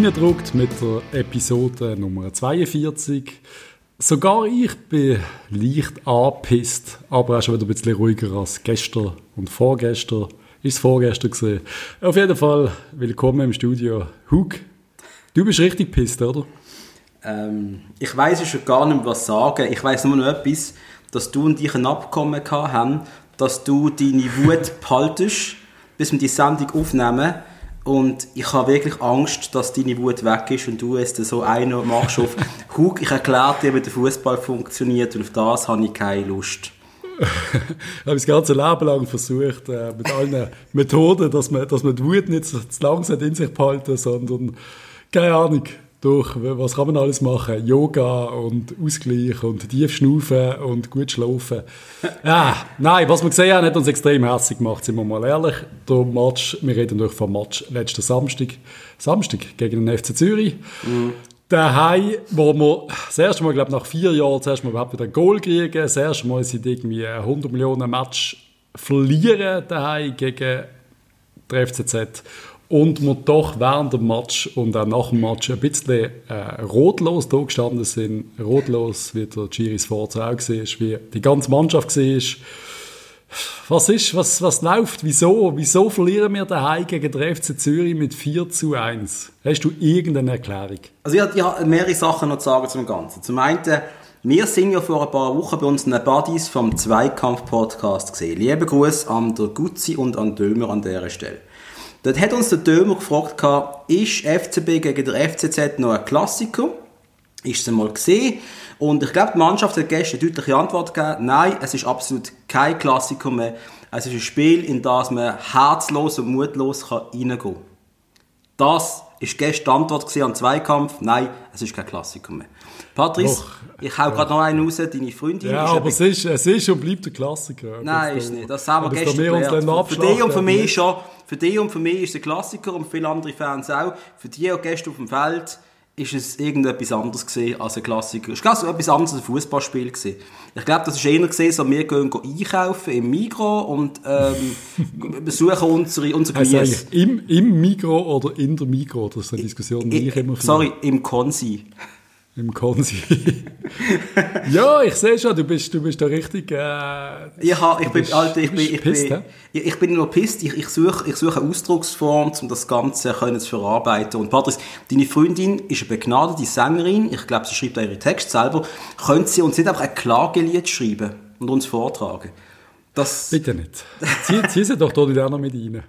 reingedruckt mit der Episode Nummer 42. Sogar ich bin leicht angepisst, aber auch schon wieder ein bisschen ruhiger als gestern und vorgestern. Ist es vorgestern gesehen. Auf jeden Fall willkommen im Studio. Hug, du bist richtig pisst, oder? Ähm, ich weiß schon gar nicht mehr, was sagen. Ich weiß nur noch etwas, dass du und ich ein Abkommen haben, dass du deine Wut behaltest, bis wir die Sendung aufnehmen. Und ich habe wirklich Angst, dass deine Wut weg ist und du es so einer machst auf Hug, ich erkläre dir, wie der Fußball funktioniert und auf das habe ich keine Lust. ich habe das ganze Leben lang versucht, äh, mit allen Methoden, dass man, dass man die Wut nicht zu langsam in sich behalten, sondern, keine Ahnung, durch, was kann man alles machen? Yoga und Ausgleich und tief schnaufen und gut schlafen. ja, nein, was wir gesehen haben, hat uns extrem hässlich gemacht, sind wir mal ehrlich. Der Match, wir reden durch vom Match letzten Samstag, Samstag gegen den FC Zürich. Mhm. Daheim, wo wir das erste Mal, glaube nach vier Jahren, das erste Mal überhaupt wieder ein Goal kriegen, das erste Mal sind irgendwie 100 Millionen Match verlieren daheim gegen der FCZ und wir doch während dem Match und auch nach dem Match ein bisschen äh, rotlos da gestanden sind. Rotlos, wie der Giris Forza auch war, wie die ganze Mannschaft war. Was ist, was, was läuft, wieso, wieso verlieren wir daheim gegen den FC Zürich mit 4 zu 1? Hast du irgendeine Erklärung? Also ich, habe mehrere Sachen noch zu sagen zum Ganzen. Zum einen, wir sind ja vor ein paar Wochen bei uns in den Buddies vom Zweikampf-Podcast gesehen. Liebe Grüße an der Guzzi und an Dömer an dieser Stelle. Dort hat uns der Dömer gefragt, ist FCB gegen der FCZ noch ein Klassiker? Ist es einmal gesehen? Und ich glaube, die Mannschaft hat gestern eine deutliche Antwort gegeben. Nein, es ist absolut kein Klassiker mehr. Es ist ein Spiel, in das man herzlos und mutlos reingehen kann. Das ist gestern Antwort an den Zweikampf. Nein, es ist kein Klassiker mehr. Patrice, Och, ich hau gerade noch einen raus, deine Freundin. Ja, aber es ist, es ist und bleibt ein Klassiker. Nein, ist nicht. Das haben wir gestern gelernt. Für dich und für mich schon. Für dich und für mich ist es ein Klassiker und für viele andere Fans auch. Für die und Gäste auf dem Feld ist es irgendetwas anderes gesehen als ein Klassiker. Es war so etwas anderes als ein Fußballspiel. Ich glaube, das ist eher gesehen, so wir gehen einkaufen im Migro und ähm, besuchen unsere unsere also im, im Migro oder in der Migro? Das ist eine Diskussion, die ich immer führe. Sorry, im Konsi. Im Konsi. ja, ich sehe schon, du bist, du bist da richtig. Äh, ja, ich bin, Alter, ich bin, ich bin, bin, ich bin nur pisst. Ich, ich suche, ich suche eine Ausdrucksform, um das Ganze können zu verarbeiten. Und Patrice, deine Freundin ist eine begnadete Sängerin. Ich glaube, sie schreibt auch ihre Texte selber. Könnte sie uns nicht einfach ein Klagelied schreiben und uns vortragen? Das Bitte nicht. Zieh, zieh sie doch dort noch mit rein.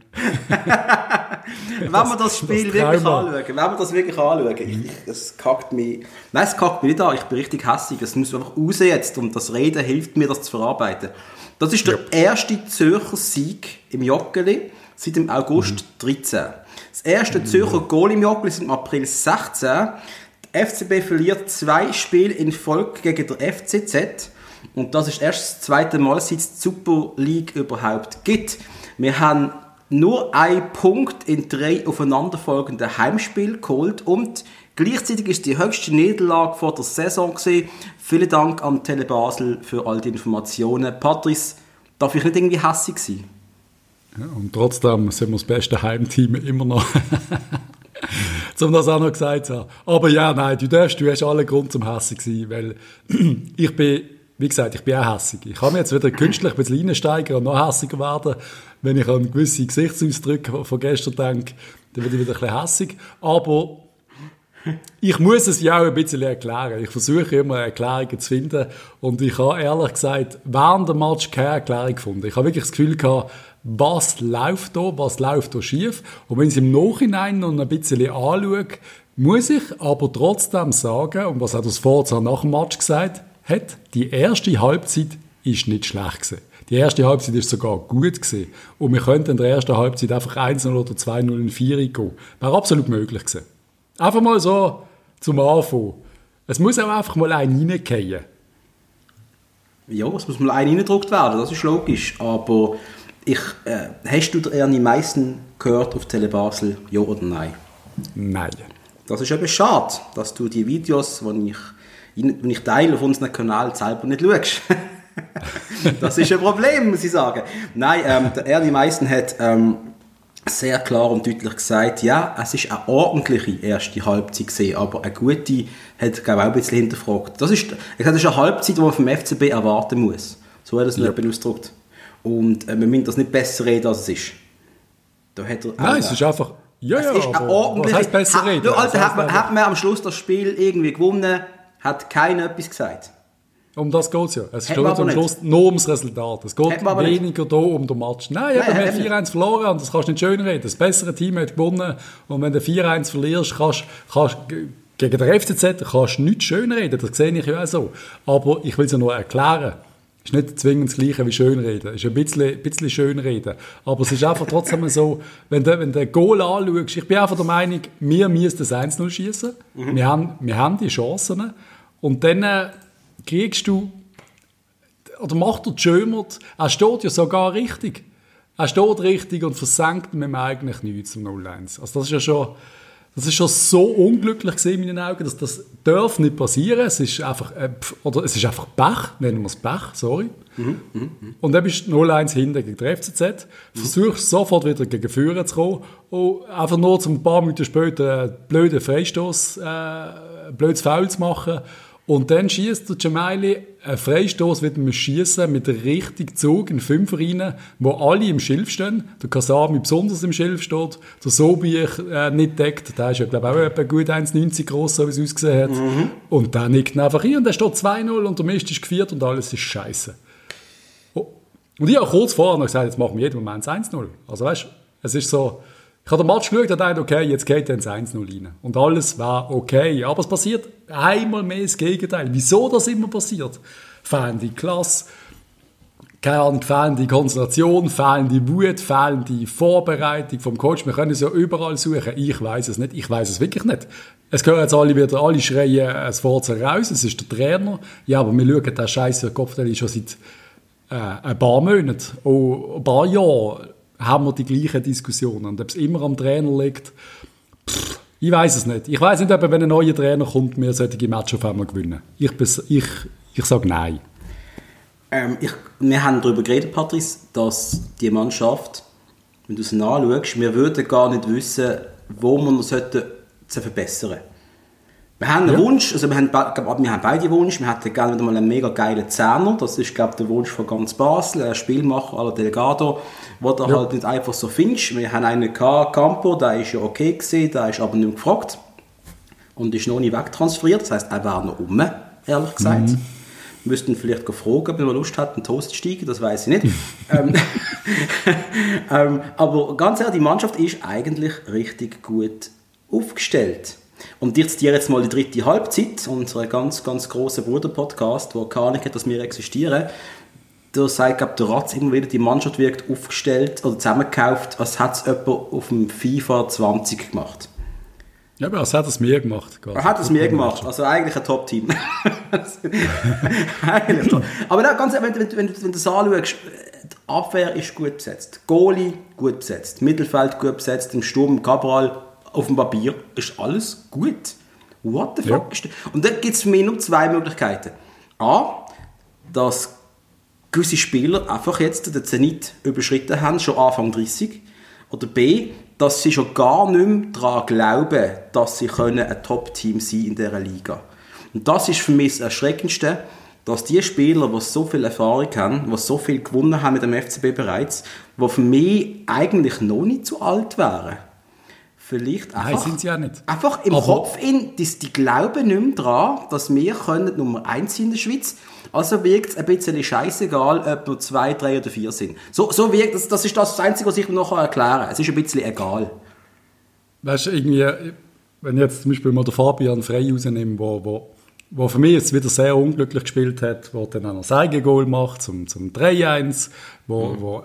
wenn wir das Spiel das wirklich anschauen, wenn wir das wirklich anschauen, ich, es kackt mich, nein, es kackt mich nicht an, ich bin richtig hässlich, es muss einfach raus jetzt und das Reden hilft mir, das zu verarbeiten. Das ist der yep. erste Zürcher Sieg im Joggeli seit dem August mhm. 13. Das erste mhm. Zürcher Goal im Joggeli seit dem April 16. Der FCB verliert zwei Spiele in Folge gegen der FCZ und das ist erst das zweite Mal, seit es die Super League überhaupt gibt. Wir haben nur einen Punkt in drei aufeinanderfolgenden Heimspielen geholt und gleichzeitig ist die höchste Niederlage vor der Saison gewesen. Vielen Dank an Tele Basel für all die Informationen. Patrice, darf ich nicht irgendwie hässlich sein? Ja, und trotzdem sind wir das beste Heimteam immer noch. um das auch noch gesagt zu haben. Aber ja, nein, du darfst, du hast alle Grund zum hässlich sein, weil ich bin wie gesagt, ich bin auch hässig. Ich kann mir jetzt wieder künstlich ein bisschen reinsteigen und noch hässiger werden. Wenn ich an gewisse Gesichtsausdrücke von gestern denke, dann werde ich wieder ein bisschen hässig. Aber ich muss es ja auch ein bisschen erklären. Ich versuche immer Erklärungen zu finden. Und ich habe ehrlich gesagt während dem Match keine Erklärung gefunden. Ich habe wirklich das Gefühl gehabt, was läuft da, was läuft da schief. Und wenn ich es im Nachhinein noch ein bisschen anschaue, muss ich aber trotzdem sagen, und was hat das Forza nach dem Match gesagt, hat, die erste Halbzeit ist nicht schlecht gewesen. Die erste Halbzeit ist sogar gut gewesen. Und wir könnten in der ersten Halbzeit einfach 1-0 oder 2-0 in 4 gehen. Wäre absolut möglich gewesen. Einfach mal so zum Anfang. Es muss auch einfach mal ein reingehen. Ja, es muss mal ein reingedruckt werden, das ist logisch. Aber ich, äh, hast du Ernie Meissen gehört auf Tele Basel, ja oder nein? Nein. Das ist eben schade, dass du die Videos, die ich wenn ich teile auf unserem Kanal selber nicht schaust. das ist ein Problem, muss ich sagen. Nein, ähm, der Erdi Meissen hat ähm, sehr klar und deutlich gesagt, ja, es ist eine ordentliche erste Halbzeit gesehen, aber eine gute hat glaube ich, auch ein bisschen hinterfragt. Das ist, ich sage, das ist eine Halbzeit, die man vom FCB erwarten muss. So hat er es ja. nicht ausgedrückt. Und äh, wir müssen das nicht besser reden, als es ist. Da hat er Nein, es ist einfach... Ja, es ja, ist eine ordentliche... Was heißt besser reden? Hat, Alter, hat, man, hat man am Schluss das Spiel irgendwie gewonnen, hat keiner etwas gesagt. Um das geht es ja. Es geht am Schluss nur ums Resultat. Es geht weniger da um den Match. Nein, Nein wir haben 4-1 verloren und das kannst du nicht schön reden. Das bessere Team hat gewonnen und wenn du 4-1 verlierst, kannst du gegen den FCZ kannst du nicht schön reden. Das sehe ich ja auch so. Aber ich will es ja nur erklären. Es ist nicht zwingend das Gleiche wie Schönreden. Es ist ein bisschen, bisschen Schönreden. Aber es ist einfach trotzdem so, wenn du, wenn du ein Goal anschaust, ich bin einfach der Meinung, wir müssen das 1-0 schießen. Mhm. Wir, haben, wir haben die Chancen. Und dann äh, kriegst du, oder macht der Schömert, er steht ja sogar richtig. Er steht richtig und versenkt mit dem eigentlich nichts zum 0-1. Also das ist ja schon, das ist schon so unglücklich in meinen Augen, dass das darf nicht passieren. Es ist einfach, äh, oder es ist einfach Pech, nennen wir es Pech, sorry. Mhm, mh, mh. Und dann bist du 0-1 hinten gegen die FCZ, mhm. versuchst sofort wieder gegen Führer zu kommen und einfach nur zum ein paar Minuten später einen blöden Freistoß, äh, blödes Foul zu machen und dann schießt der Jamaili einen Freistoß mit einem Schießen mit einem richtigen Zug in Fünfer rein, wo alle im Schilf stehen. Der Kasami besonders im Schilf steht. Der Sobi äh, nicht deckt. Der ist ja, glaube ich, auch etwa gut 1,90 groß, so wie es ausgesehen hat. Mhm. Und der nickt einfach hier und der steht 2-0 und der Mist ist geführt und alles ist scheiße. Oh. Und ich habe kurz vorher noch gesagt, jetzt machen wir jeden Moment 1-0. Also weißt du, es ist so, ich habe den Match geschaut und dachte, okay, jetzt geht ins 1-0 rein. Und alles war okay. Aber es passiert einmal mehr das Gegenteil. Wieso das immer passiert? Fehlende Klasse, keine Ahnung, fehlende Konzentration, fehlende Wut, fehlende Vorbereitung vom Coach. Wir können es ja überall suchen. Ich weiß es nicht. Ich weiß es wirklich nicht. Es gehören jetzt alle wieder, alle schreien es Forza raus. Es ist der Trainer. Ja, aber wir schauen den scheiße Kopfteil schon seit äh, ein paar Monaten, oh, ein paar Jahren haben wir die gleichen Diskussionen. Und ob es immer am Trainer liegt, pff, ich weiß es nicht. Ich weiß nicht, ob wenn ein neuer Trainer kommt, wir solche Matches auf einmal gewinnen. Ich, ich, ich sage nein. Ähm, ich, wir haben darüber geredet, Patrice, dass die Mannschaft, wenn du es anschaust, wir würden gar nicht wissen, wo man noch sollte, zu verbessern wir haben einen ja. Wunsch, also wir haben, wir haben beide Wunsch. Wir hätten gerne wieder mal einen mega geilen Zehner. Das ist, glaube ich, der Wunsch von ganz Basel. Ein Spielmacher aller Delegado, wo du ja. halt nicht einfach so findest. Wir haben einen gehabt, Campo, der ist ja okay gewesen, der ist aber nicht mehr gefragt. Und ist noch nicht wegtransferiert. Das heisst, er wäre noch um, ehrlich gesagt. Mhm. Wir müssten vielleicht fragen, ob er Lust hat, einen Toast zu steigen, das weiß ich nicht. ähm, ähm, aber ganz ehrlich, die Mannschaft ist eigentlich richtig gut aufgestellt. Und ich zitiere jetzt mal die dritte Halbzeit, unseren ganz, ganz grossen Bruder-Podcast, wo keine Ahnung hat, dass wir existieren. Der Ratz immer wieder, die Mannschaft wirkt aufgestellt oder zusammengekauft, als hätte es jemand auf dem FIFA 20 gemacht. Ja, aber als hat es mir gemacht. Er hat es mir gemacht, also eigentlich ein Top-Team. aber ja, ganz, wenn, wenn, wenn, wenn du das anschaust, die Abwehr ist gut besetzt, Goalie gut besetzt, Mittelfeld gut besetzt, im Sturm Cabral auf dem Papier ist alles gut. What the fuck? Ja. Und da gibt es für mich nur zwei Möglichkeiten. A, dass gewisse Spieler einfach jetzt den Zenit überschritten haben, schon Anfang 30. Oder B, dass sie schon gar nicht mehr daran glauben, dass sie ein Top-Team sein in dieser Liga. Und das ist für mich das Erschreckendste, dass die Spieler, die so viel Erfahrung haben, die so viel gewonnen haben mit dem FCB bereits, die für mich eigentlich noch nicht zu alt wären, vielleicht einfach, Nein, sind sie ja nicht. einfach im Aber Kopf in, die, die glauben nicht mehr daran, dass wir können Nummer 1 in der Schweiz also wirkt es ein bisschen scheißegal, ob wir zwei, drei oder vier sind. So, so wirkt das, das ist das Einzige, was ich mir noch erklären kann. Es ist ein bisschen egal. Weißt du, irgendwie, wenn ich jetzt zum Beispiel mal den Fabian Frey rausnehme, wo, wo, wo für mich jetzt wieder sehr unglücklich gespielt hat, wo dann auch noch ein Goal macht zum, zum 3-1, wo, mhm. wo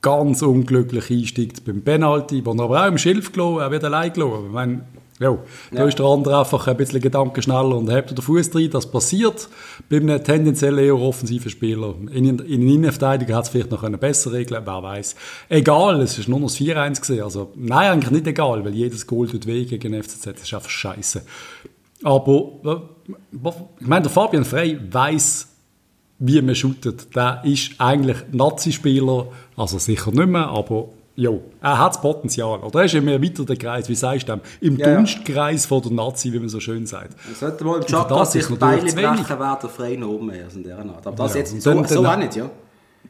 ganz unglücklich einsteigt beim Penalty, wo er aber auch im Schilf gelassen, er wird allein gelassen. Ich meine, ja, da ja. ist der andere einfach ein bisschen Gedanken schneller und hebt den Fuß drin. Das passiert bei einem tendenziell eher offensiven Spieler. In, in, in Innenverteidiger hat es vielleicht noch besser regeln wer weiß. Egal, es ist nur noch das 4-1 gesehen. Also, nein, eigentlich nicht egal, weil jedes Goal tut weh gegen FCZ. Das ist einfach scheiße. Aber, äh, ich meine, der Fabian Frey weiß wie man shootet, der ist eigentlich Nazi-Spieler, also sicher nicht mehr, aber Jo, er hat das Potenzial. Oder er ist im erweiterten Kreis, wie sagst du? Im ja, Dunstkreis von der Nazi, wie man so schön sagt. Er sollte mal im Chakra sich Beine brechen, wäre der frei noch oben. Also in der Art. Aber das ja, jetzt so, dann, so auch nicht, ja.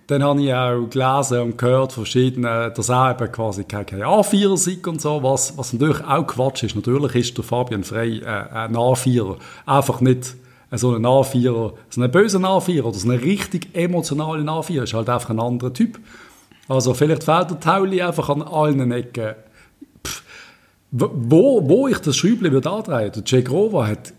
Dann habe ich auch gelesen und gehört verschiedene, dass er eben quasi kein, kein A4er sei und so, was, was natürlich auch Quatsch ist. Natürlich ist der Fabian Frey äh, ein A4er. Einfach nicht so ein A4er, so ein böser A4er oder so ein richtig emotionalen A4er ist halt einfach ein anderer Typ. Also vielleicht fehlt der Tauli einfach an allen Ecken. Pff, wo, wo ich das Schräubchen würde andrehen, der Jack Rover hat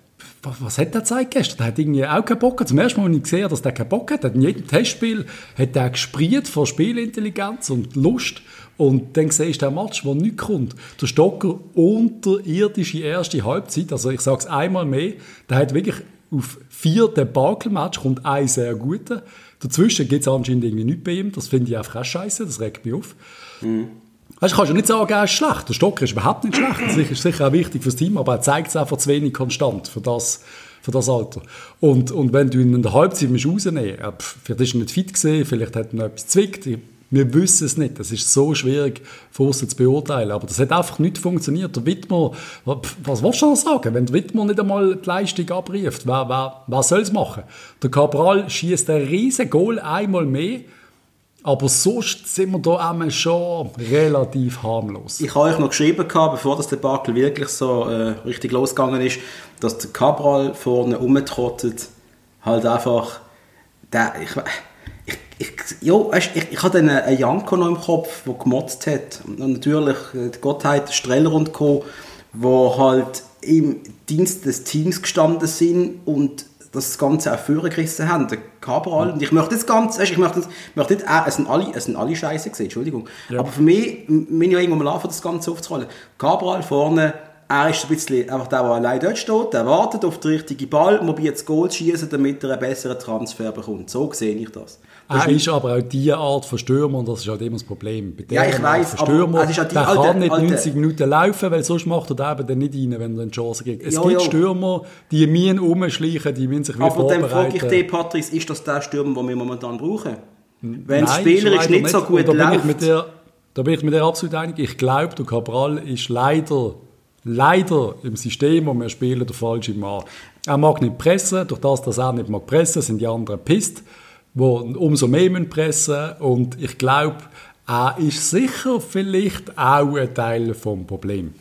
was hat der gezeigt gestern? Der hat irgendwie auch keinen Bock. Zum ersten Mal habe ich gesehen, dass der keinen Bock hat. In jedem Testspiel hat er gespriert vor Spielintelligenz und Lust. Und dann siehst du den Match, wo nichts kommt. Der Stocker unterirdische erste Halbzeit, also ich sage es einmal mehr, der hat wirklich auf vier Debakel-Match kommt ein sehr guter. Dazwischen gibt es anscheinend irgendwie nichts bei ihm. Das finde ich einfach auch scheiße, das regt mich auf. Mhm. Weißt, kannst du nicht sagen, er ist schlecht. Der Stocker ist überhaupt nicht schlecht. Das ist sicher auch wichtig fürs Team, aber er zeigt es einfach zu wenig konstant für das, für das Alter. Und, und wenn du ihn in der Halbzeit rausnehmen musst, vielleicht ist er nicht fit gesehen, vielleicht hat er noch etwas zwickt, wir wissen es nicht. Das ist so schwierig für uns zu beurteilen. Aber das hat einfach nicht funktioniert. Der Wittmer, was willst du noch sagen? Wenn der Wittmer nicht einmal die Leistung abruft, wer, wer, wer soll es machen? Der Cabral schießt ein riesen Goal einmal mehr. Aber sonst sind wir da schon relativ harmlos. Ich habe euch noch geschrieben, bevor das Debakel wirklich so äh, richtig losgegangen ist, dass der Cabral vorne rumtrottet, halt einfach, der, ich, ich, ja, weißt, ich, ich hatte einen, einen Janko noch im Kopf, der gemotzt hat. Und natürlich äh, die Gottheit Streller und Co., wo halt im Dienst des Teams gestanden sind und das Ganze auch vorgerissen haben. Der Cabral, und ich möchte das Ganze, weißt, ich möchte, das, möchte nicht, äh, es sind alle, es sind alle Scheiße gesehen, Entschuldigung. Ja. Aber für mich, wenn ich irgendwann mal anfange, das Ganze aufzurollen, Cabral vorne, er ist ein bisschen einfach der, der allein dort steht, der wartet auf den richtigen Ball, probiert das Goal schießen, damit er einen besseren Transfer bekommt. So sehe ich das. das er ist aber auch diese Art von Stürmer und das ist halt immer das Problem. Bei ja, ich weiß, Stürmer, aber es ist halt die der alte, kann nicht 90 alte... Minuten laufen, weil sonst macht er eben dann nicht rein, wenn er eine Chance kriegt. Es jo, gibt jo. Stürmer, die müssen rumschleichen, die müssen sich wieder aber vorbereiten. Aber dann frage ich dich, Patrice, ist das der Stürmer, den wir momentan brauchen? Wenn es spielerisch nicht, nicht so gut läuft. da bin ich mit dir absolut einig. Ich glaube, der Cabral ist leider leider im System, wo wir spielen, der falsche Mann. Er mag nicht pressen, durch das, dass er nicht mag pressen, sind die anderen pisst, wo umso mehr müssen pressen und ich glaube, er ist sicher vielleicht auch ein Teil vom Problem.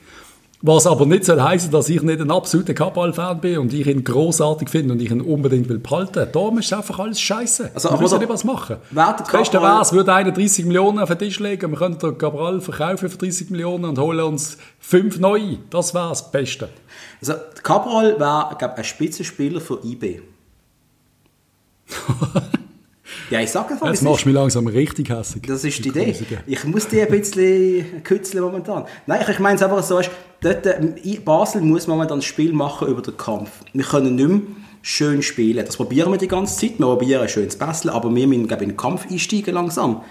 Was aber nicht soll heißen, dass ich nicht ein absoluter Kabal-Fan bin und ich ihn großartig finde und ich ihn unbedingt will behalten. Da ist einfach alles Scheiße. Also, wir müssen nicht was machen. Das Beste wäre, es würde einer 30 Millionen auf den Tisch legen, wir könnten den Cabral verkaufen für 30 Millionen und holen uns fünf neue. Das wäre das Beste. Also, Cabral wäre, glaube ein Spitzenspieler für eBay. Ja, ich sage einfach, Jetzt machst du mich langsam richtig hässlich. Das ist die Idee. Ich muss die ein bisschen kützeln momentan. Nein, ich, meine es einfach so, weißt, dort, äh, Basel muss momentan ein Spiel machen über den Kampf. Wir können nicht mehr schön spielen. Das probieren wir die ganze Zeit. Wir probieren schön zu basteln, aber wir müssen glaube ich, in den Kampf einsteigen langsam.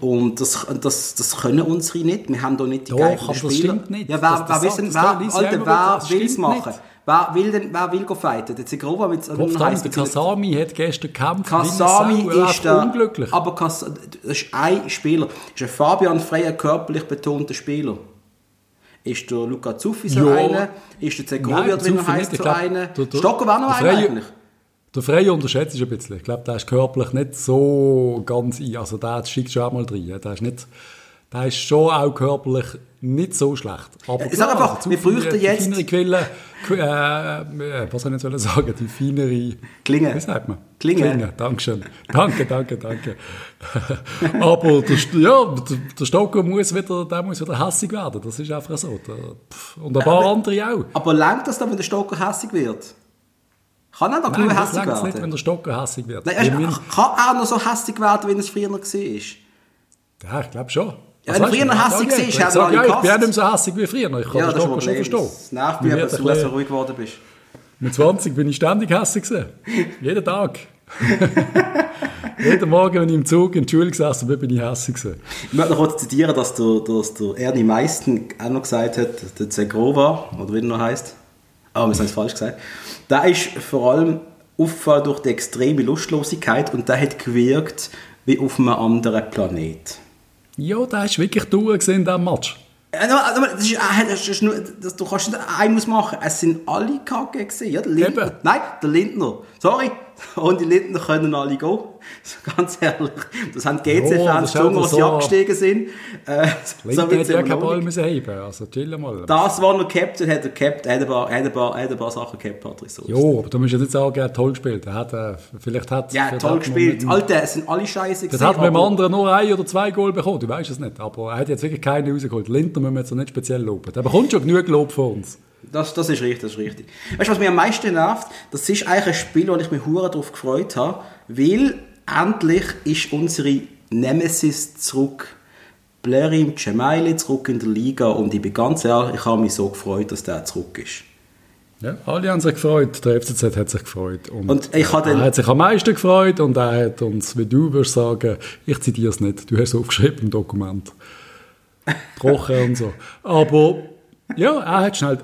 Und das, das, das können unsere nicht. Wir haben da nicht die Doch, geeigneten Spieler. das stimmt nicht. Ja, wer, wer, wissen, wer, Alter, wer will es machen? Nicht. Wer will denn, wer will fighten? Der Zegrova mit Kopf heißt der Kasami hat gestern gekämpft. Kasami ist der, unglücklich. Aber Kas, das ist ein Spieler. Das ist ein Fabian Frey, körperlich betonter Spieler. Ist der Luca Zuffi so ja. einer? Ist der Zegrova, wie er heißt, so einer? Stocker war noch einer eigentlich? Der Freie unterschätzt ist ein bisschen. Ich glaube, der ist körperlich nicht so ganz ein. Also der schickt schon einmal rein. Der ist nicht der ist schon auch körperlich nicht so schlecht. Aber ich sage einfach, also wir bräuchten jetzt... äh, äh, was soll ich jetzt sagen? Die feinere... Klinge. Wie sagt man? Klinge. Klinge, danke danke, danke, danke. Aber der, ja, der, Stocker muss wieder, der muss wieder hässig werden. Das ist einfach so. Und ein paar aber, andere auch. Aber lenkt das dann, wenn der Stocker hässig wird? Kann er noch genug hässig werden? nicht, wenn der Stocker hässig wird. Nein, also, kann er noch so hässig werden, wie es früher war? Ja, ich glaube schon. Ja, wenn du früher hässig warst, hast du alle ja, Ich bin auch nicht mehr so hässig wie früher. Ich kann ja, das, das schon verstehen. Es nervt mich, dass du so ruhig geworden bist. Mit 20 bin ich ständig hässig. Jeden Tag. Jeden Morgen, wenn ich im Zug in die Schule gesessen bin, bin ich hässig. Ich möchte noch kurz zitieren, dass der, dass der Ernie Meisten auch noch gesagt hat, der Zegrova, oder wie er noch heisst. Ah, wir haben es falsch gesagt. Der ist vor allem aufgefallen durch die extreme Lustlosigkeit und der hat gewirkt wie auf einem anderen Planet. Ja, der ist wirklich durch in diesem Match. Also, das ist, das ist nur, das, du kannst nicht einen machen. Es sind alle kacke gewesen. Ja, der Lindner. Eben. Nein, der Lindner. Sorry. Und die Lindner können alle gehen. Ganz ehrlich. Das haben GC-Fans schon, als sie abgestiegen sind. Äh, Lindner so hätte ja keinen Ball müssen heben Also chill mal. Das war noch Captain, hat er gehabt, hat ein paar, hat ein paar, hat ein paar Sachen gehabt, Patrick. Ja, aber du musst ja nicht sagen, er hat toll gespielt. Er hat, äh, vielleicht hat Ja, toll gespielt. Alter, es sind alle scheiße gewesen. Das hat mit dem anderen nur ein oder zwei Goal bekommen, du weißt es nicht. Aber er hat jetzt wirklich keine rausgeholt. Lindner müssen wir jetzt nicht speziell loben. Der bekommt schon genug Lob von uns. Das, das ist richtig, das ist richtig. Weißt du, was mich am meisten nervt? Das ist eigentlich ein Spiel, wo ich mich hure darauf gefreut habe, weil endlich ist unsere Nemesis zurück. Blerim Cemaili zurück in der Liga und ich bin ganz ehrlich, ich habe mich so gefreut, dass der zurück ist. Ja, alle haben sich gefreut, der FCZ hat sich gefreut. Und, und ich er hat sich am meisten gefreut und er hat uns, wie du würdest sagen, ich zitiere es nicht, du hast es aufgeschrieben im Dokument. Trocken und so. Aber ja, er hat schnell,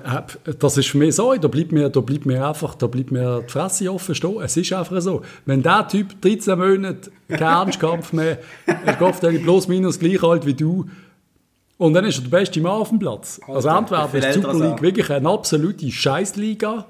das ist für mich so, da bleibt mir, da bleibt mir einfach, da bleibt mir die Fresse offen stehen. Es ist einfach so. Wenn der Typ 13 Monate keinen Ernstkampf mehr, er geht dann bloß minus gleich alt wie du, und dann ist er der beste Mann auf dem Platz. Also entweder ist die Super League wirklich eine absolute Scheißliga,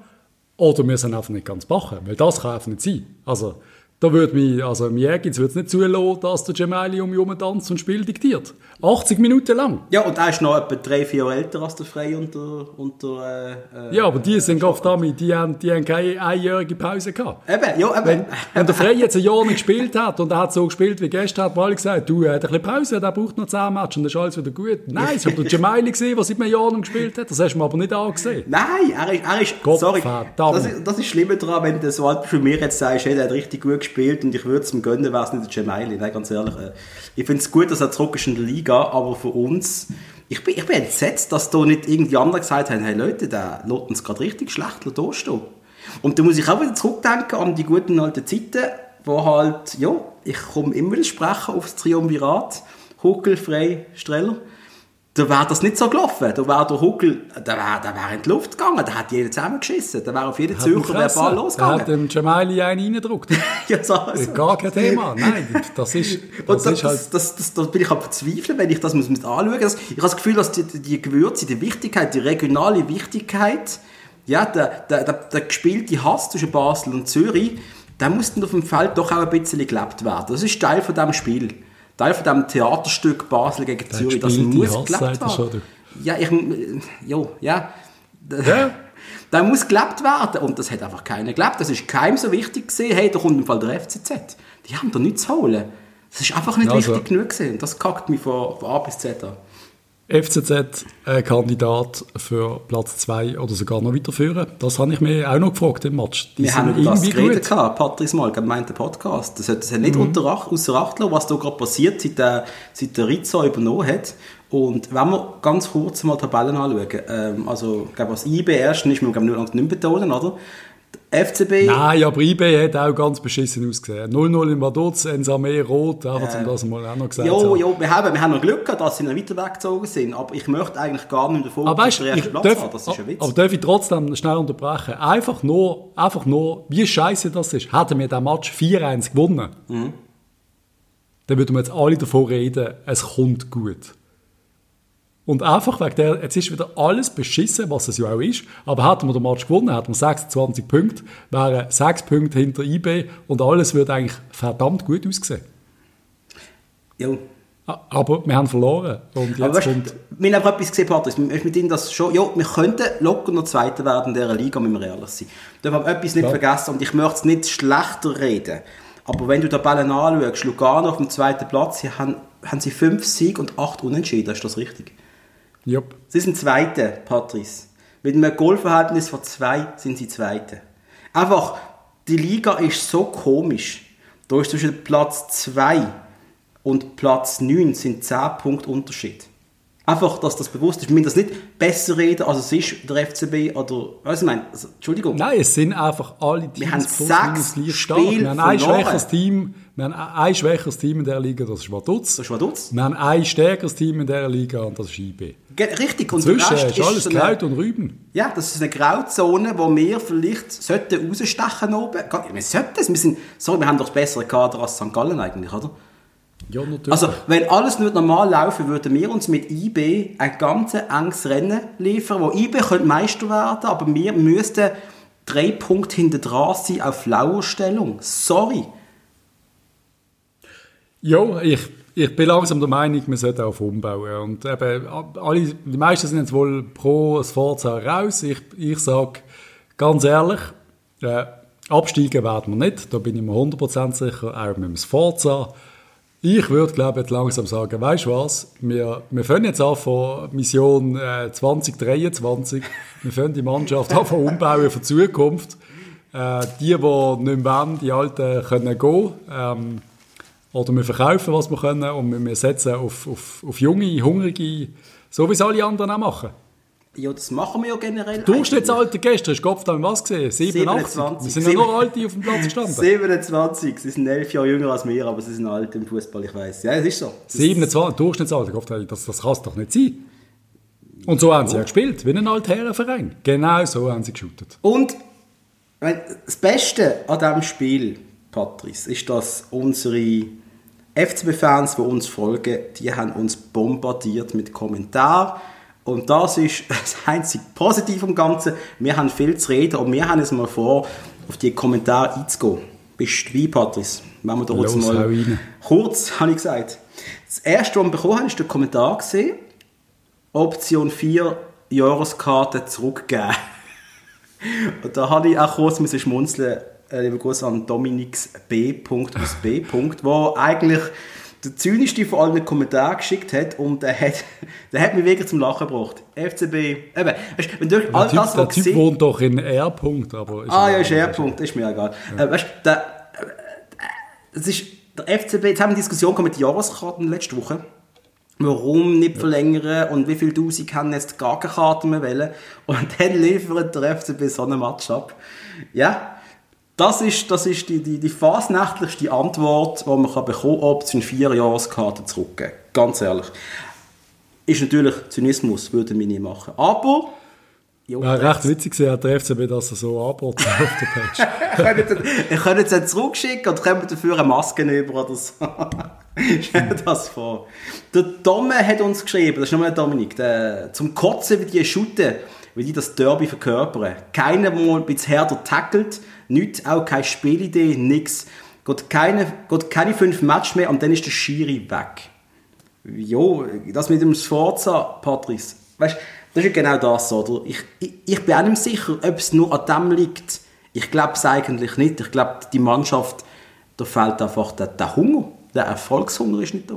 oder wir sind einfach nicht ganz bachen, weil das kann einfach nicht sein. Also, da würde mich, also im Jägitz würde es nicht zulassen, dass der Gemelli um ihn tanzt und Spiel diktiert. 80 Minuten lang. Ja, und er ist noch etwa drei, vier Jahre älter als der Frey und der... Und der äh, ja, aber die sind oft damit, die haben, die haben keine einjährige Pause gehabt. Eben, ja, eben. Wenn, wenn der Frey jetzt ein Jahr nicht gespielt hat und er hat so gespielt wie gestern, hat man alle gesagt, du, er hat ein bisschen Pause, der braucht noch 10 Matches und dann ist alles wieder gut. Nein, es hat der Gemelli gesehen, der seit einem Jahr nicht gespielt hat. Das hast du mir aber nicht angesehen. Nein, er ist... Er ist Gott, sorry, das ist, das ist schlimmer daran, wenn du so alt für mir jetzt sagst, hey, der hat richtig gut gespielt und ich würde es ihm gönnen, wäre es nicht der Gemelli. Nein, ganz ehrlich. Äh, ich finde es gut, dass er zurück ist in der Liga, aber für uns, ich bin, ich bin entsetzt, dass da nicht irgendwie andere gesagt haben, hey Leute, der lässt uns gerade richtig schlecht da stehen. Und da muss ich auch wieder zurückdenken an die guten alten Zeiten, wo halt, ja, ich komme immer wieder sprechen aufs Triumvirat, Huckel, Frey, Streller da wäre das nicht so gelaufen. Da wäre der Huckel, der wäre der wär in die Luft gegangen, da hätte jeder zusammengeschissen. Da wäre auf jeden Zürcher der Ball losgegangen. Da hat dem Jamaili einen reingedruckt. ja, so, also. Gar kein Thema. Nein, das ist, das, das ist halt... Das, das, das, bin ich am verzweifeln, wenn ich das muss mit anschauen muss. Ich habe das Gefühl, dass die, die Gewürze, die Wichtigkeit, die regionale Wichtigkeit, ja, der, der, der, der gespielte Hass zwischen Basel und Zürich, der muss dann auf dem Feld doch auch ein bisschen gelebt werden. Das ist Teil von diesem Spiel. Teil von diesem Theaterstück Basel gegen Zürich, das muss gelebt werden. Ja, ich, jo, ja. ja. Da muss gelebt werden und das hat einfach keiner gelebt. Das ist keinem so wichtig gesehen. Hey, da kommt im Fall der FCZ. Die haben da nichts zu holen. Das ist einfach nicht also, wichtig genug gesehen. Das kackt mich von, von A bis Z an. FCZ-Kandidat äh, für Platz 2 oder sogar noch weiterführen? Das habe ich mir auch noch gefragt im Match. Die Wir haben das geredet, gehabt, Patrice Mal, gemeint der Podcast. Das hat, das hat nicht mhm. unter Acht, außer Acht lassen, was da gerade passiert, seit der, seit der Rizzo übernommen hat. Und wenn wir ganz kurz mal Tabellen anschauen, ähm, also, ich glaube, als IB ersten ist, wir glaube nicht, nicht betonen, oder? FCB. Nein, aber IB hat auch ganz beschissen ausgesehen. 0-0 in Vaduz, Ensame rot, einfach um das mal auch noch gesagt Jo, jo, wir haben, wir haben noch Glück gehabt, dass sie noch weiter weggezogen sind, aber ich möchte eigentlich gar nicht davon, aber weißt, der Platz darf, haben. Das ist ein Witz. Aber darf ich trotzdem schnell unterbrechen? Einfach nur, einfach nur, wie scheiße das ist. Hätten wir den Match 4-1 gewonnen, mhm. dann würden wir jetzt alle davon reden, es kommt gut. Und einfach wegen der, jetzt ist wieder alles beschissen, was es ja auch ist. Aber hätten wir den Match gewonnen, hätten wir 26 Punkte, wären 6 Punkte hinter IB und alles würde eigentlich verdammt gut aussehen. Ja. Aber wir haben verloren. Und jetzt Aber weißt, kommt... Wir haben etwas gesehen, Patrick. Mit ihm das schon, ja, wir könnten locker noch Zweiter werden in dieser Liga, müssen wir ehrlich sein. Da haben wir etwas nicht ja. vergessen und ich möchte es nicht schlechter reden. Aber wenn du den Ballen anschaust, Lugano auf dem zweiten Platz, haben, haben sie fünf Siege und acht Unentschieden, ist das richtig? Yep. Sie sind Zweite, Patrice. Mit einem Goalverhältnis von zwei sind sie Zweite. Einfach, die Liga ist so komisch. Da ist zwischen Platz 2 und Platz 9 sind 10 Punkte Unterschied. Einfach, dass das bewusst ist. Wir müssen das nicht besser reden, als es ist, der FCB oder, was ich meine, also, Entschuldigung. Nein, es sind einfach alle Teams Wir haben sechs Spiele Wir haben ein schwächeres Team, wir haben ein schwächeres Team in der Liga, das ist Vaduz. Das ist Vaduz. Wir haben ein stärkeres Team in der Liga und das ist IB. Richtig. Und Zwischen ist alles Kraut und Rüben. Ja, das ist eine Grauzone, wo wir vielleicht sollten rausstechen oben. Wir sollten es. Wir sind, sorry, wir haben doch bessere Kader als St. Gallen eigentlich, oder? Ja, natürlich. Also, wenn alles nur normal laufen würden wir uns mit IB ein ganz enges Rennen liefern, wo IB könnte Meister werden, aber wir müssten drei Punkte hinter dran sein auf Lauerstellung. Sorry. Ja, ich, ich bin langsam der Meinung, wir sollten auf umbauen. Und eben, alle, die meisten sind jetzt wohl pro das Forza raus. Ich, ich sage ganz ehrlich, äh, absteigen werden wir nicht. Da bin ich mir 100% sicher, auch mit dem Forza. Ich würde, glaube ich, langsam sagen, weißt du was, wir, wir fangen jetzt an von Mission äh, 2023, wir fangen die Mannschaft an von umbauen für die Zukunft. Äh, die, die nicht mehr wollen, die Alten können gehen. Ähm, oder wir verkaufen, was wir können und wir setzen auf, auf, auf junge, hungrige, so wie es alle anderen auch machen. Ja, das machen wir ja generell. Durchschnittsalter gestern, hast du Kopf was gesehen? 87. 27. Wir sind ja noch alte auf dem Platz gestanden. 27. Sie sind elf Jahre jünger als wir, aber sie sind alt im Fußball, ich weiß. Ja, es ist so. Das 27, Durchschnittsalter, das, das kann es doch nicht sein. Und so haben sie ja gespielt, wie ein Altherrenverein. Genau so haben sie geshootet. Und das Beste an diesem Spiel, Patrice, ist, dass unsere FCB-Fans, die uns folgen, die haben uns bombardiert mit Kommentaren und das ist das einzig Positive am Ganzen. Wir haben viel zu reden und wir haben es mal vor, auf die Kommentare einzugehen. Bist du wie, Patrice? Wenn wir da Los, mal kurz, habe ich gesagt. Das erste, was wir bekommen haben, ist der Kommentar gesehen. Option 4 Jahreskarte zurückgeben. und da habe ich auch kurz schmunzeln, äh, lieber Gruß an Dominix B. aus B. wo eigentlich der zynischste von allen Kommentaren geschickt hat und der hat, der hat mich wirklich zum Lachen gebracht. FCB, eben, weißt, wenn du all typ, das, Der Typ wohnt doch in R. aber... Ist ah ja, ist R. ist mir egal. Ja. Äh, weißt, der, das ist, der FCB, jetzt haben wir eine Diskussion mit den Jahreskarten letzte Woche. Warum nicht verlängern und wie viele Tausend haben jetzt gar keine Karten mehr wollen. Und dann liefert der FCB so einen Match ab. Ja, das ist, das ist die, die, die fasnächtlichste Antwort, die man kann bekommen kann, ob es eine Vierjahreskarte zurückgeben. Ganz ehrlich. Ist natürlich Zynismus, würde wir nie machen. Aber... Ja, ja recht witzig gesehen hat der FCB das so angeboten auf der Page. ich könnte es jetzt zurückschicken und können dafür eine Maske über oder so. Stell dir das vor. Der Domme hat uns geschrieben, das ist nochmal Dominik, der, zum Kotzen wie die Schutte, wie die das Derby verkörpern. Keiner, der mal ein bisschen härter tackelt, Nichts, auch keine Spielidee, nichts. Geht keine, geht keine fünf Matches mehr und dann ist der Schiri weg. Jo, das mit dem Sforza, Patrice, weißt das ist genau das, oder? Ich, ich, ich bin auch nicht sicher, ob es nur an dem liegt. Ich glaube es eigentlich nicht. Ich glaube, die Mannschaft, da fehlt einfach der, der Hunger. Der Erfolgshunger ist nicht da.